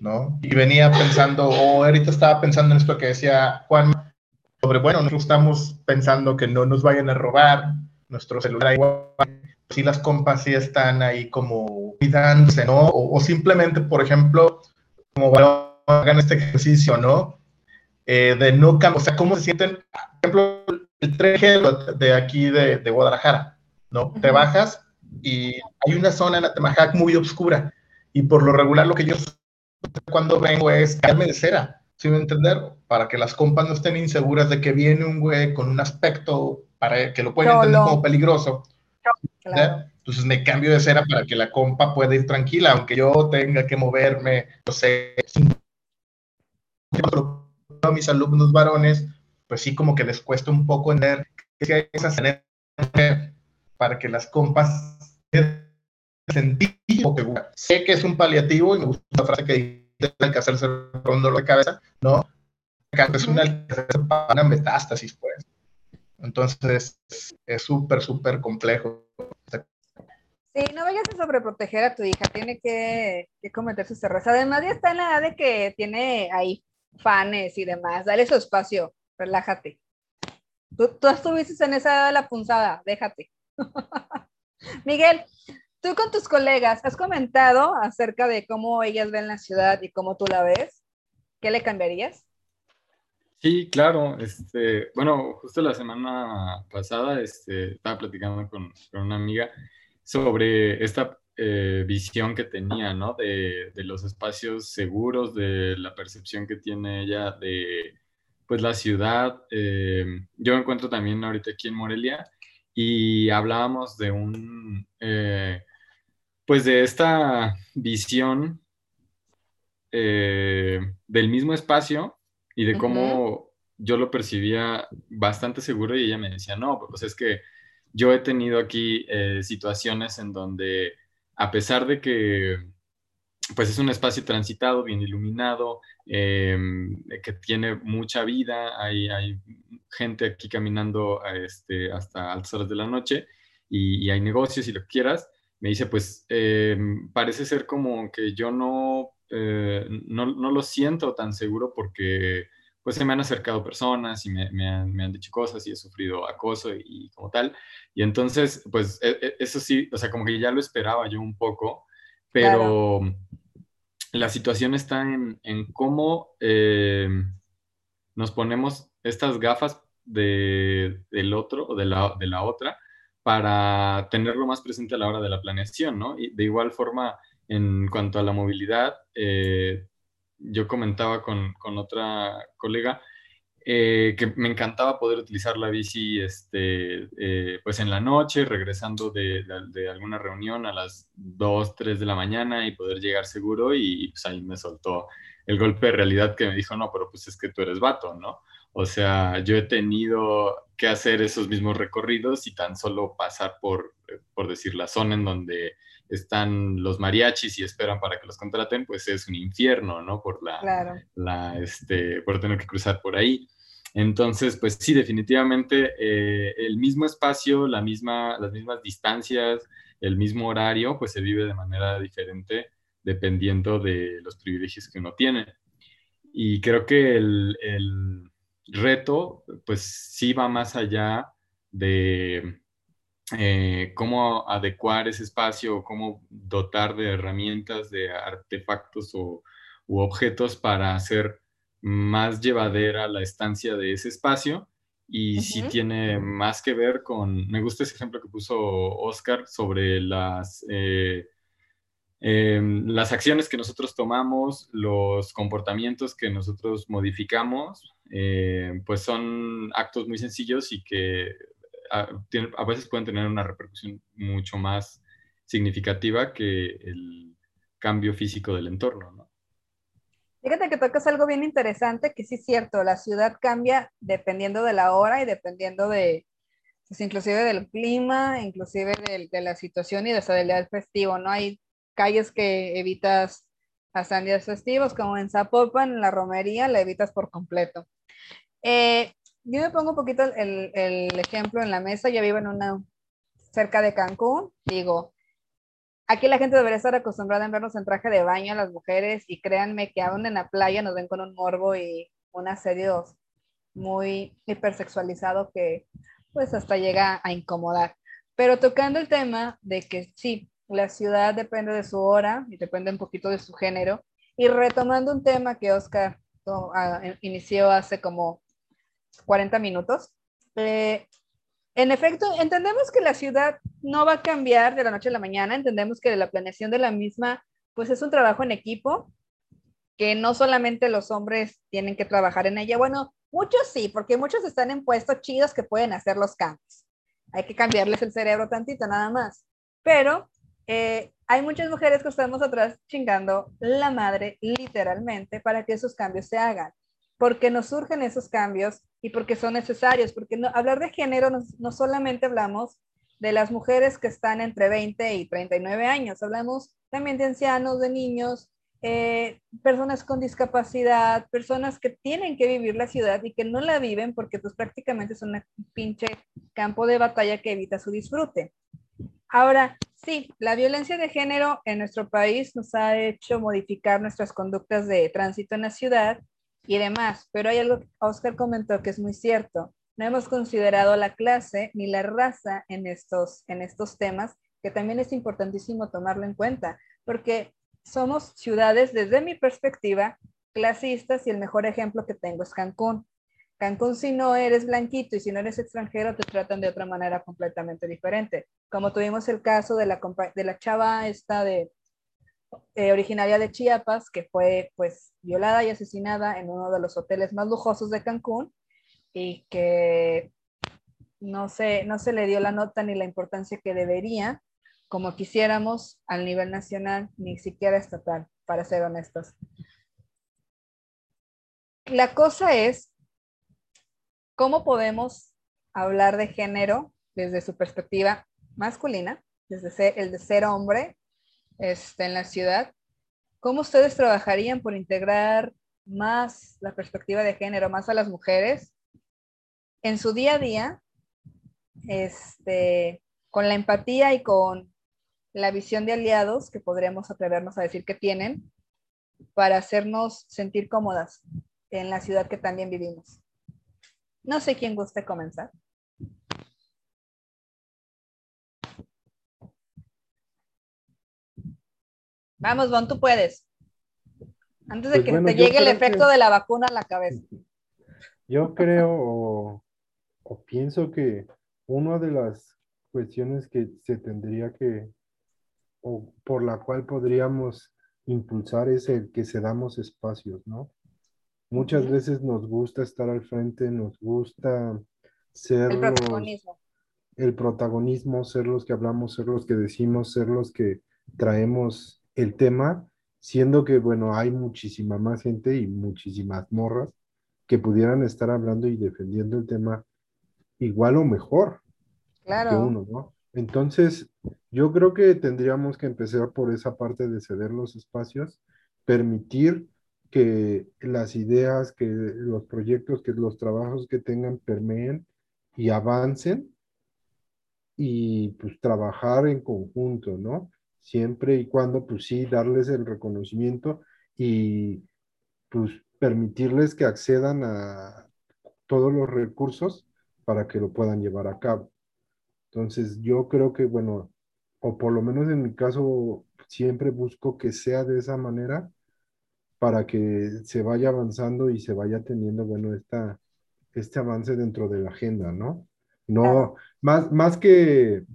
Speaker 4: ¿no? Y venía pensando, o ahorita estaba pensando en esto que decía Juan, sobre, bueno, nosotros estamos pensando que no nos vayan a robar nuestro celular igual, si las compas sí están ahí como cuidándose, ¿no? O, simplemente, por ejemplo, como hagan este ejercicio, ¿no? Eh, de no cambiar, o sea, cómo se sienten, por ejemplo, el tren de aquí de, de Guadalajara, ¿no? Te bajas y hay una zona en la Temajac muy oscura y por lo regular lo que yo cuando vengo es cambiarme de cera, ¿sí me entender? Para que las compas no estén inseguras de que viene un güey con un aspecto para que lo pueden entender como peligroso. Entonces me cambio de cera para que la compa pueda ir tranquila, aunque yo tenga que moverme, no sé, a mis alumnos varones, pues sí como que les cuesta un poco entender que esa para que las compas sentido que sé que es un paliativo y me gusta la frase que dice hacerse un dolor de cabeza, ¿no? Es una, una metástasis, pues. Entonces, es súper, súper complejo.
Speaker 1: Sí, no vayas a sobreproteger a tu hija, tiene que, que cometer sus errores. Además, ya está en la edad de que tiene ahí fanes y demás, dale su espacio, relájate. Tú, tú estuviste en esa edad de la punzada, déjate. <laughs> Miguel, tú con tus colegas, ¿has comentado acerca de cómo ellas ven la ciudad y cómo tú la ves? ¿Qué le cambiarías?
Speaker 2: Sí, claro. Este, bueno, justo la semana pasada este, estaba platicando con, con una amiga sobre esta eh, visión que tenía, ¿no? De, de, los espacios seguros, de la percepción que tiene ella de, pues, la ciudad. Eh, yo encuentro también ahorita aquí en Morelia y hablábamos de un, eh, pues, de esta visión del mismo espacio y de cómo yo lo percibía bastante seguro y ella me decía, no, pues es que yo he tenido aquí situaciones en donde a pesar de que pues es un espacio transitado, bien iluminado, em, que tiene mucha vida, hay, hay, gente aquí caminando este, hasta altas horas de la noche y, hay negocios y lo que quieras, me dice, pues em, parece ser como que yo no, eh, no, no, lo siento tan seguro porque pues se me han acercado personas y me, me, han, me han, dicho cosas y he sufrido acoso y, y, como tal. Y entonces, pues e, e, eso sí, o sea, como que ya lo esperaba yo un poco, pero claro. La situación está en, cómo eh, nos ponemos estas gafas de, del otro o de la, otra para tenerlo más presente a la hora de la planeación, ¿no? Y de igual forma, en cuanto a la movilidad, eh, yo comentaba con otra colega eh, que me encantaba poder utilizar la bici este, eh, pues en la noche, regresando de, de, de, alguna reunión a las 2, 3 de la mañana y poder llegar seguro y pues ahí me soltó el golpe de realidad que me dijo, no, pero pues es que tú eres vato, ¿no? O sea, yo he tenido que hacer esos mismos recorridos y tan solo pasar por, por decir, la zona en donde están los mariachis y esperan para que los contraten, pues es un infierno, ¿no? Por la, claro. la este, por tener que cruzar por ahí. Entonces, pues sí, definitivamente eh, el mismo espacio, la misma, las mismas distancias, el mismo horario, pues se vive de manera diferente dependiendo de los privilegios que uno tiene. Y creo que el, el reto, pues sí va más allá de eh, cómo adecuar ese espacio, cómo dotar de herramientas, de artefactos o, objetos para hacer más llevadera la estancia de ese espacio. Y uh -huh. sí tiene más que ver con, me gusta ese ejemplo que puso Oscar sobre las, eh, eh, las acciones que nosotros tomamos, los comportamientos que nosotros modificamos, eh, pues son actos muy sencillos y que a, a, veces pueden tener una repercusión mucho más significativa que el cambio físico del entorno, ¿no?
Speaker 1: Fíjate que tocas algo bien interesante, que sí es cierto, la ciudad cambia dependiendo de la hora y dependiendo de, pues inclusive del clima, inclusive de, de la situación y de hasta del día festivo, ¿no? Hay calles que evitas hasta en días festivos, como en Zapopan, en la romería, la evitas por completo. Eh, yo me pongo un poquito el, el, ejemplo en la mesa, yo vivo en una, cerca de Cancún, digo, aquí la gente debería estar acostumbrada a vernos en traje de baño las mujeres y créanme que aún en la playa nos ven con un morbo y un asedio muy hipersexualizado que pues hasta llega a incomodar. Pero tocando el tema de que sí, la ciudad depende de su hora y depende un poquito de su género, y retomando un tema que Oscar uh, inició hace como 40 minutos. Eh, en efecto, entendemos que la ciudad no va a cambiar de la noche a la mañana, entendemos que la planeación de la misma, pues es un trabajo en equipo, que no solamente los hombres tienen que trabajar en ella, bueno, muchos sí, porque muchos están en puestos chidos que pueden hacer los cambios. Hay que cambiarles el cerebro tantito, nada más. Pero eh, hay muchas mujeres que estamos atrás chingando la madre literalmente para que esos cambios se hagan, porque nos surgen esos cambios y porque son necesarios, porque no, hablar de género no, no solamente hablamos de las mujeres que están entre 20 y 39 años, hablamos también de ancianos, de niños, eh, personas con discapacidad, personas que tienen que vivir la ciudad y que no la viven porque pues prácticamente es un pinche campo de batalla que evita su disfrute. Ahora, sí, la violencia de género en nuestro país nos ha hecho modificar nuestras conductas de tránsito en la ciudad y demás, pero hay algo que Oscar comentó que es muy cierto. No hemos considerado la clase ni la raza en estos, en estos temas, que también es importantísimo tomarlo en cuenta, porque somos ciudades, desde mi perspectiva, clasistas y el mejor ejemplo que tengo es Cancún. Cancún, si no eres blanquito y si no eres extranjero, te tratan de otra manera completamente diferente. Como tuvimos el caso de la, de la chava esta de eh, originaria de Chiapas, que fue pues violada y asesinada en uno de los hoteles más lujosos de Cancún y que no se, no se le dio la nota ni la importancia que debería como quisiéramos al nivel nacional, ni siquiera estatal, para ser honestos. La cosa es, ¿cómo podemos hablar de género desde su perspectiva masculina, desde ser, el de ser hombre este, en la ciudad? ¿Cómo ustedes trabajarían por integrar más la perspectiva de género, más a las mujeres en su día a día, este, con la empatía y con la visión de aliados que podríamos atrevernos a decir que tienen para hacernos sentir cómodas en la ciudad que también vivimos. No sé quién guste comenzar. Vamos, Bon, tú puedes. Antes de pues que te llegue el efecto de la vacuna a la cabeza.
Speaker 3: Yo creo o, o pienso que una de las cuestiones que se tendría que o por la cual podríamos impulsar es el que se damos espacios, ¿no? Muchas veces nos gusta estar al frente, nos gusta ser
Speaker 1: el protagonismo.
Speaker 3: el protagonismo, ser los que hablamos, ser los que decimos, ser los que traemos el tema, siendo que, bueno, hay muchísima más gente y muchísimas morras que pudieran estar hablando y defendiendo el tema igual o mejor
Speaker 1: claro.
Speaker 3: que uno, ¿no? Entonces, yo creo que tendríamos que empezar por esa parte de ceder los espacios, permitir que las ideas, que los proyectos, que los trabajos que tengan permeen y avancen y pues trabajar en conjunto, ¿no? Siempre y cuando pues sí darles el reconocimiento y pues permitirles que accedan a todos los recursos para que lo puedan llevar a cabo. Entonces, yo creo que, bueno, o por lo menos en mi caso, siempre busco que sea de esa manera para que se vaya avanzando y se vaya teniendo, bueno, esta, este avance dentro de la agenda, ¿no? No, más, más que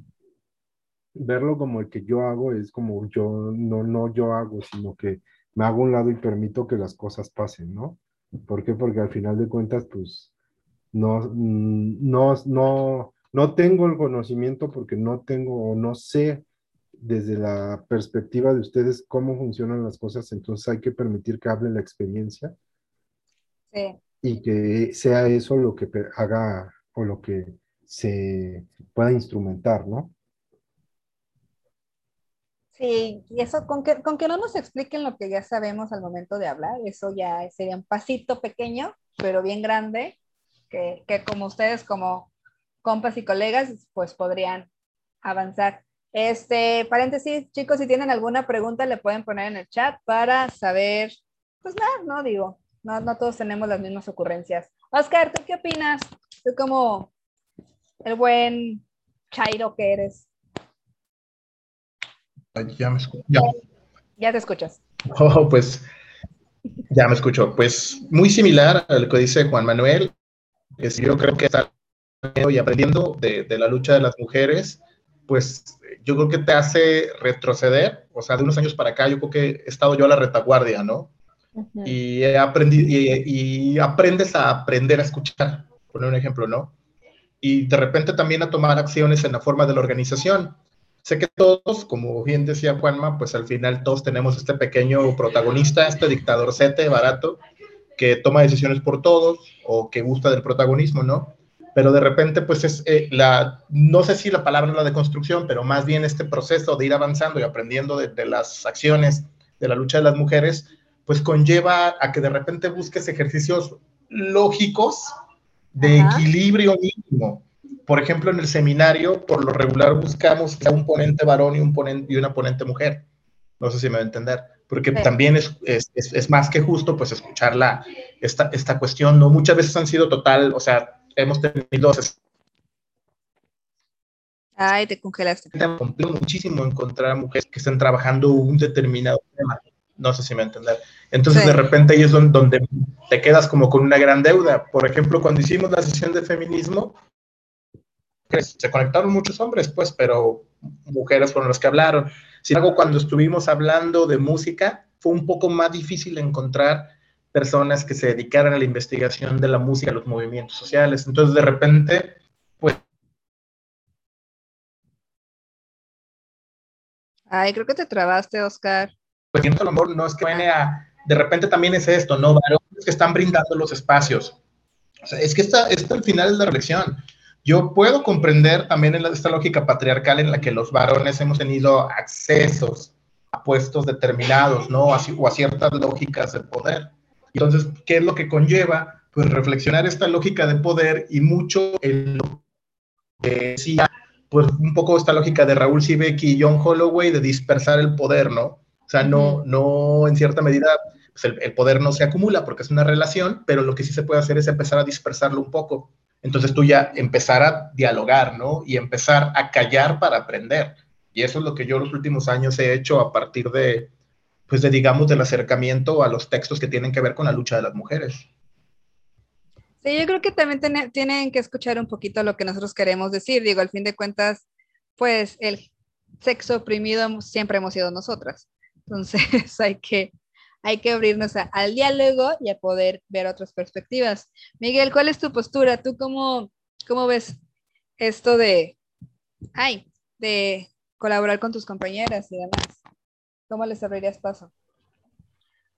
Speaker 3: verlo como el que yo hago, es como yo, no, no yo hago, sino que me hago un lado y permito que las cosas pasen, ¿no? ¿Por qué? Porque al final de cuentas, pues, no, mm, no, no, no tengo el conocimiento porque no tengo o no sé desde la perspectiva de ustedes cómo funcionan las cosas, entonces hay que permitir que hable la experiencia
Speaker 1: sí.
Speaker 3: y que sea eso lo que haga o lo que se pueda instrumentar, ¿no?
Speaker 1: Sí, y eso, con que, con que no nos expliquen lo que ya sabemos al momento de hablar, eso ya sería un pasito pequeño, pero bien grande, que, que como ustedes, como compas y colegas, pues podrían avanzar. Este, paréntesis, chicos, si tienen alguna pregunta, le pueden poner en el chat para saber, pues nada, no digo, no, no todos tenemos las mismas ocurrencias. Oscar, ¿tú qué opinas? Tú como el buen Chairo que eres.
Speaker 4: Ya me escucho.
Speaker 1: Ya. te escuchas.
Speaker 4: Oh, pues ya me escucho. Pues muy similar a lo que dice Juan Manuel. Es, yo creo que está y aprendiendo de, de, la lucha de las mujeres, pues yo creo que te hace retroceder, o sea, de unos años para acá, yo creo que he estado yo a la retaguardia, ¿no? y, he aprendido, y, aprendes a aprender a escuchar, poner un ejemplo, ¿no? Y de repente también a tomar acciones en la forma de la organización. Sé que todos, como bien decía Juanma, pues al final todos tenemos este pequeño protagonista, este dictador sete barato, que toma decisiones por todos o que gusta del protagonismo, ¿no? Pero de repente, pues es eh, la, no sé si la palabra es la de construcción, pero más bien este proceso de ir avanzando y aprendiendo de, de las acciones de la lucha de las mujeres, pues conlleva a que de repente busques ejercicios lógicos de equilibrio mínimo. Por ejemplo, en el seminario, por lo regular buscamos que un ponente varón y, un ponente, y una ponente mujer. No sé si me va a entender, porque también es, es, es, más que justo pues escuchar esta, esta cuestión, ¿no? Muchas veces han sido total, o sea, hemos tenido...
Speaker 1: Ay, te congelaste.
Speaker 4: muchísimo encontrar mujeres que estén trabajando un determinado tema. No sé si me entender. Entonces, de repente ahí es donde, te quedas como con una gran deuda. Por ejemplo, cuando hicimos la sesión de feminismo, se conectaron muchos hombres, pues, pero mujeres fueron las que hablaron. Sin embargo, cuando estuvimos hablando de música, fue un poco más difícil encontrar personas que se dedicaran a la investigación de la música, a los movimientos sociales. Entonces, de repente, pues...
Speaker 1: Ay, creo que te trabaste, Oscar
Speaker 4: pues el amor no es que viene a, de repente también es esto, ¿no? Varones que están brindando los espacios. O sea, es que esta, esta al final es la reflexión. Yo puedo comprender también en esta lógica patriarcal en la que los varones hemos tenido accesos a puestos determinados, ¿no? o a ciertas lógicas de poder. Entonces, ¿qué es lo que conlleva? Pues reflexionar esta lógica de poder y mucho en lo que decía, pues un poco esta lógica de Raúl Sivek y John Holloway de dispersar el poder, ¿no? O sea, no, no en cierta medida, pues el, poder no se acumula porque es una relación, pero lo que sí se puede hacer es empezar a dispersarlo un poco. Entonces tú ya empezar a dialogar, ¿no? Y empezar a callar para aprender. Y eso es lo que yo los últimos años he hecho a partir de, pues de, digamos, del acercamiento a los textos que tienen que ver con la lucha de las mujeres.
Speaker 1: Sí, yo creo que también tienen que escuchar un poquito lo que nosotros queremos decir. Digo, al fin de cuentas, pues el sexo oprimido siempre hemos sido nosotras. Entonces <laughs> hay que, hay que abrirnos al diálogo y a poder ver otras perspectivas. Miguel, ¿cuál es tu postura? ¿Tú cómo, cómo ves esto de, ay, de colaborar con tus compañeras y demás? ¿Cómo les abrirías paso?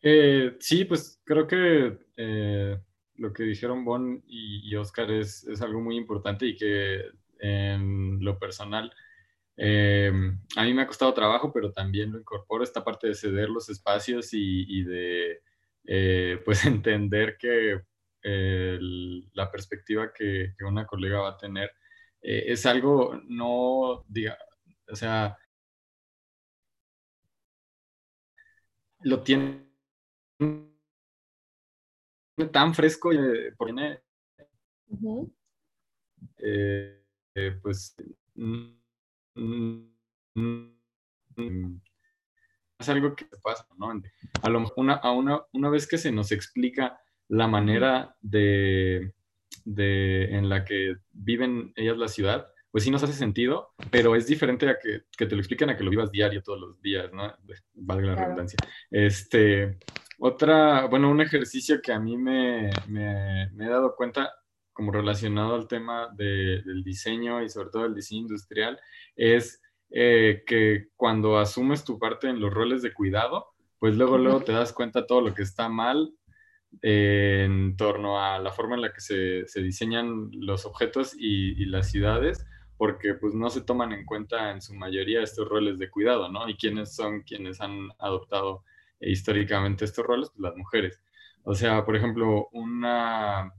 Speaker 2: Eh, sí, pues creo que eh, lo que dijeron Bon y, y Oscar es, es, algo muy importante y que en lo personal eh, a mí me ha costado trabajo, pero también lo incorporo esta parte de ceder los espacios y, de eh, pues <laughs> entender que la perspectiva que, una colega va a tener eh, es algo no, diga, o sea, lo tiene tan fresco, por pues Mm, mm, es algo que pasa, ¿no? A lo una, a una, una vez que se nos explica la manera de, de, en la que viven ellas la ciudad, pues sí nos hace sentido, pero es diferente a que, que, te lo expliquen a que lo vivas diario todos los días, ¿no? Valga la redundancia. Este, otra, bueno, un ejercicio que a mí me, me, me he dado cuenta como relacionado al tema del diseño y sobre todo el diseño industrial, es eh, que cuando asumes tu parte en los roles de cuidado, pues luego, luego te das cuenta todo lo que está mal eh, en torno a la forma en la que se, se diseñan los objetos y, y, las ciudades, porque pues no se toman en cuenta en su mayoría estos roles de cuidado, ¿no? Y quiénes son quienes han adoptado históricamente estos roles, pues las mujeres. O sea, por ejemplo, una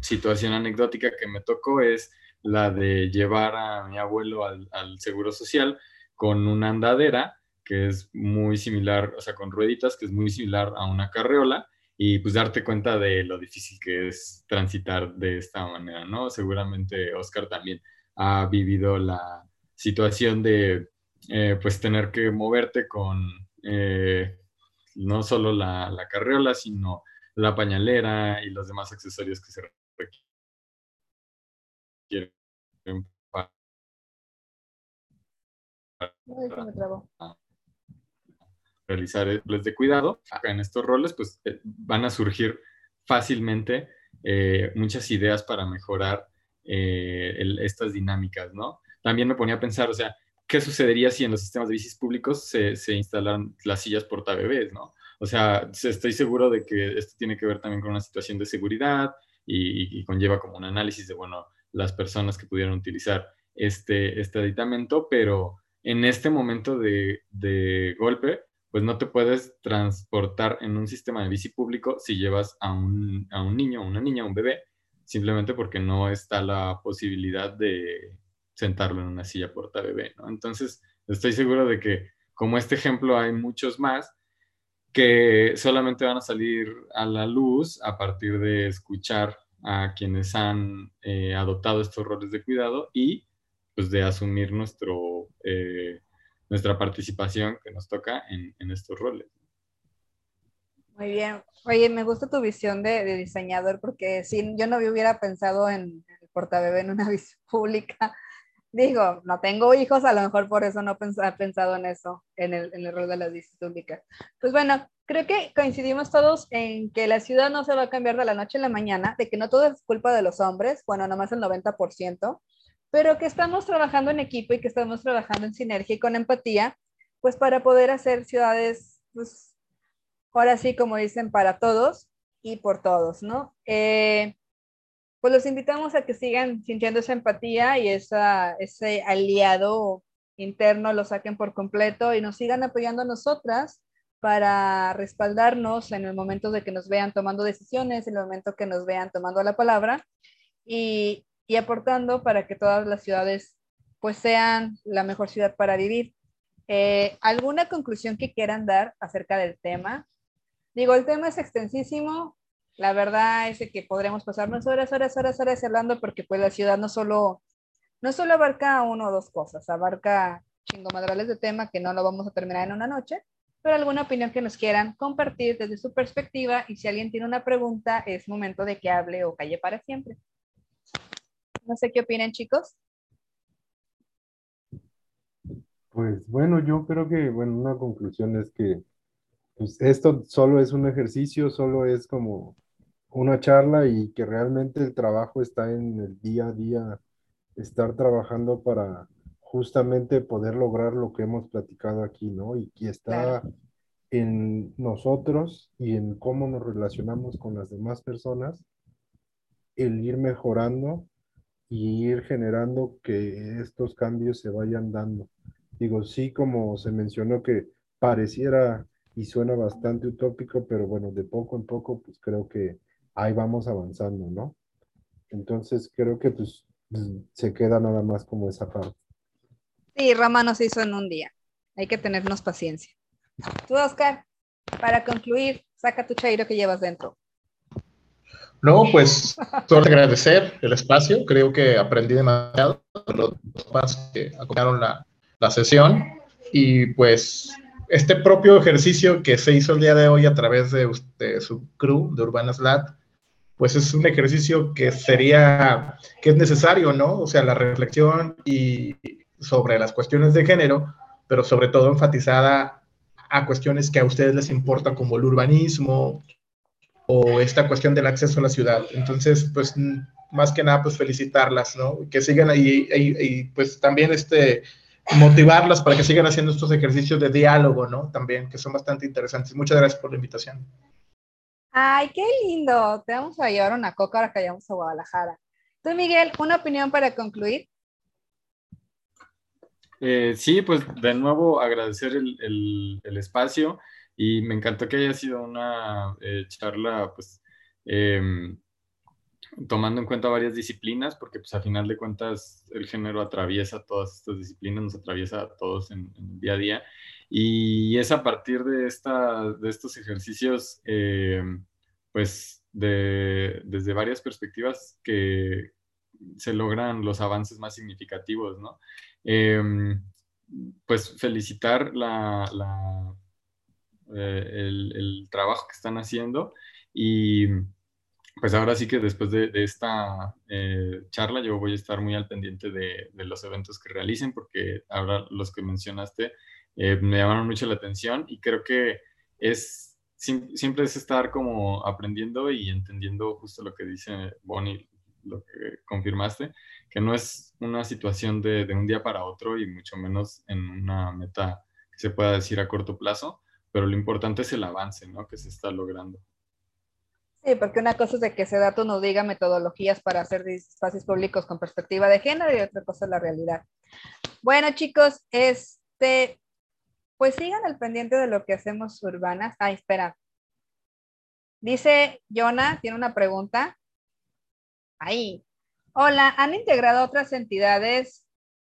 Speaker 2: situación anecdótica que me tocó es la de llevar a mi abuelo al, seguro social con una andadera que es muy similar, o sea, con rueditas, que es muy similar a una carreola, y pues darte cuenta de lo difícil que es transitar de esta manera, ¿no? Seguramente Oscar también ha vivido la situación de, eh, pues, tener que moverte con eh, no solo la, la carreola, sino la pañalera y los demás accesorios que se realizar roles de cuidado, en estos roles pues eh, van a surgir fácilmente eh, muchas ideas para mejorar eh, estas dinámicas, ¿no? También me ponía a pensar, o sea, ¿qué sucedería si en los sistemas de bicis públicos se, se instalan las sillas portabebés, ¿no? O sea, estoy seguro de que esto tiene que ver también con una situación de seguridad y, conlleva como un análisis de, bueno, las personas que pudieran utilizar este, este aditamento, pero en este momento de, golpe, pues no te puedes transportar en un sistema de bici público si llevas a un, a un niño, una niña, un bebé, simplemente porque no está la posibilidad de sentarlo en una silla porta bebé. Entonces, estoy seguro de que como este ejemplo hay muchos más que solamente van a salir a la luz a partir de escuchar a quienes han eh, adoptado estos roles de cuidado y pues de asumir nuestro eh, nuestra participación que nos toca en, en, estos roles.
Speaker 1: Muy bien. Oye, me gusta tu visión de, de diseñador porque si yo no hubiera pensado en el portabebé en una <laughs> visión pública. Digo, no tengo hijos, a lo mejor por eso no he pensado en eso, en el, en el rol de las bicis públicas. Pues bueno, creo que coincidimos todos en que la ciudad no se va a cambiar de la noche a la mañana, de que no todo es culpa de los hombres, bueno, nomás el 90%, pero que estamos trabajando en equipo y que estamos trabajando en sinergia y con empatía, pues para poder hacer ciudades, pues ahora sí, como dicen, para todos y por todos, ¿no? Eh, pues los invitamos a que sigan sintiendo esa empatía y esa, ese aliado interno lo saquen por completo y nos sigan apoyando a nosotras para respaldarnos en el momento de que nos vean tomando decisiones, en el momento que nos vean tomando la palabra. Y, y aportando para que todas las ciudades pues sean la mejor ciudad para vivir. Eh, ¿Alguna conclusión que quieran dar acerca del tema? Digo, el tema es extensísimo. La verdad es que podremos pasarnos horas, horas, horas, horas hablando porque pues la ciudad no solo, no solo abarca uno o dos cosas, abarca chingomadrales de tema que no lo vamos a terminar en una noche, pero alguna opinión que nos quieran compartir desde su perspectiva y si alguien tiene una pregunta es momento de que hable o calle para siempre. No sé qué opinan, chicos.
Speaker 3: Pues bueno, yo creo que, bueno, una conclusión es que pues, esto solo es un ejercicio, solo es como una charla y que realmente el trabajo está en el día a día, estar trabajando para justamente poder lograr lo que hemos platicado aquí, ¿no? Y que está en nosotros y en cómo nos relacionamos con las demás personas, el ir mejorando y ir generando que estos cambios se vayan dando. Digo, sí, como se mencionó que pareciera y suena bastante utópico, pero bueno, de poco en poco, pues creo que ahí vamos avanzando, ¿no? Entonces creo que pues se queda nada más como esa parte.
Speaker 1: Sí, Roma nos hizo en un día. Hay que tenernos paciencia. Tú, Oscar, para concluir, saca tu chairo que llevas dentro.
Speaker 4: No, pues solo agradecer el espacio. Creo que aprendí demasiado de los más que acompañaron la, la, sesión. Y pues este propio ejercicio que se hizo el día de hoy a través de, de su crew de Urbanas Lat, pues es un ejercicio que sería, que es necesario, ¿no? O sea, la reflexión y sobre las cuestiones de género, pero sobre todo enfatizada a cuestiones que a ustedes les importan como el urbanismo, o esta cuestión del acceso a la ciudad. Entonces, pues más que nada, pues felicitarlas, ¿no? Que sigan ahí y, pues también este, motivarlas para que sigan haciendo estos ejercicios de diálogo, ¿no? También, que son bastante interesantes. Muchas gracias por la invitación.
Speaker 1: Ay, qué lindo. Te vamos a llevar una coca ahora que vayamos a Guadalajara. Tú, Miguel, una opinión para concluir.
Speaker 2: Eh, sí, pues de nuevo agradecer el, el, espacio y me encantó que haya sido una eh, charla, pues, em, tomando en cuenta varias disciplinas, porque pues a final de cuentas el género atraviesa todas estas disciplinas, nos atraviesa a todos en, el día a día. Y es a partir de, esta, de estos ejercicios, em, pues, de, desde varias perspectivas que se logran los avances más significativos, ¿no? Em, pues felicitar la, la eh, el, trabajo que están haciendo y pues ahora sí que después de, esta eh, charla yo voy a estar muy al pendiente de, los eventos que realicen porque ahora los que mencionaste eh, me llamaron mucho la atención y creo que es, siempre es estar como aprendiendo y entendiendo justo lo que dice Bonnie, lo que confirmaste, que no es una situación de, de un día para otro y mucho menos en una meta que se pueda decir a corto plazo, pero lo importante es el avance, ¿no? Que se está logrando.
Speaker 1: Sí, porque una cosa es de que ese dato nos diga metodologías para hacer espacios públicos con perspectiva de género y otra cosa es la realidad. Bueno, chicos, este, pues sigan al pendiente de lo que hacemos urbanas. Ah, espera. Dice Jonah, tiene una pregunta. Ahí. Hola, ¿han integrado otras entidades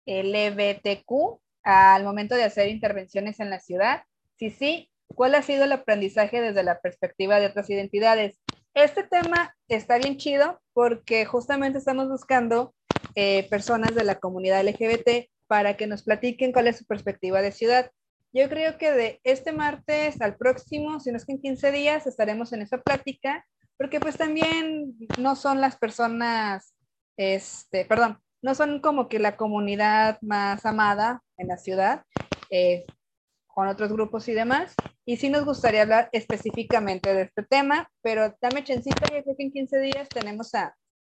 Speaker 1: LBTQ al momento de hacer intervenciones en la ciudad? Sí, sí. ¿Cuál ha sido el aprendizaje desde la perspectiva de otras identidades? Este tema está bien chido porque justamente estamos buscando eh, personas de la comunidad LGBT para que nos platiquen cuál es su perspectiva de ciudad. Yo creo que de este martes al próximo, si no es que en 15 días, estaremos en esa plática, porque pues también no son las personas, este, perdón, no son como que la comunidad más amada en la ciudad. Eh, con otros grupos y demás. Y sí nos gustaría hablar específicamente de este tema, pero dame chancita, yo creo que en 15 días tenemos a,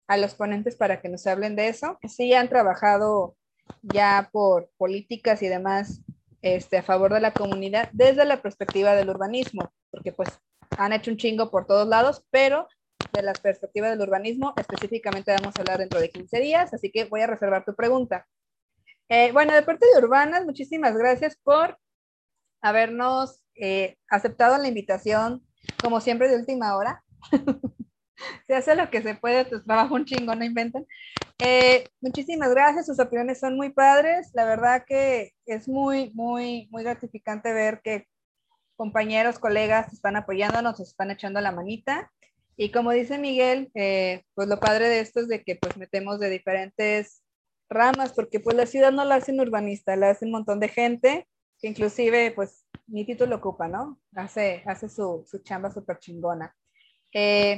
Speaker 1: a los ponentes para que nos hablen de eso. Sí han trabajado ya por políticas y demás este, a favor de la comunidad desde la perspectiva del urbanismo, porque pues han hecho un chingo por todos lados, pero de la perspectiva del urbanismo específicamente vamos a hablar dentro de 15 días, así que voy a reservar tu pregunta. Eh, bueno, de parte de Urbanas, muchísimas gracias por habernos eh, aceptado la invitación, como siempre, de última hora. <laughs> se hace lo que se puede, pues trabajo un chingo, no inventen. Eh, muchísimas gracias, sus opiniones son muy padres. La verdad que es muy, muy, muy gratificante ver que compañeros, colegas están apoyándonos, están echando la manita. Y como dice Miguel, eh, pues lo padre de esto es de que pues metemos de diferentes ramas, porque pues la ciudad no la hace un urbanista, la hace un montón de gente que inclusive, pues, mi título ocupa, ¿no? Hace, hace su, su chamba súper chingona. Eh,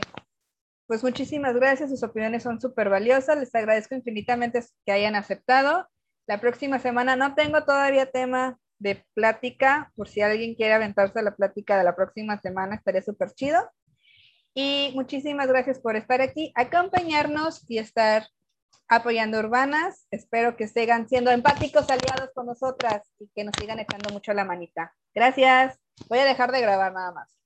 Speaker 1: pues muchísimas gracias, sus opiniones son súper valiosas, les agradezco infinitamente que hayan aceptado. La próxima semana no tengo todavía tema de plática, por si alguien quiere aventarse a la plática de la próxima semana, estaría súper chido. Y muchísimas gracias por estar aquí, acompañarnos y estar apoyando urbanas. Espero que sigan siendo empáticos aliados con nosotras y que nos sigan echando mucho la manita. Gracias. Voy a dejar de grabar nada más.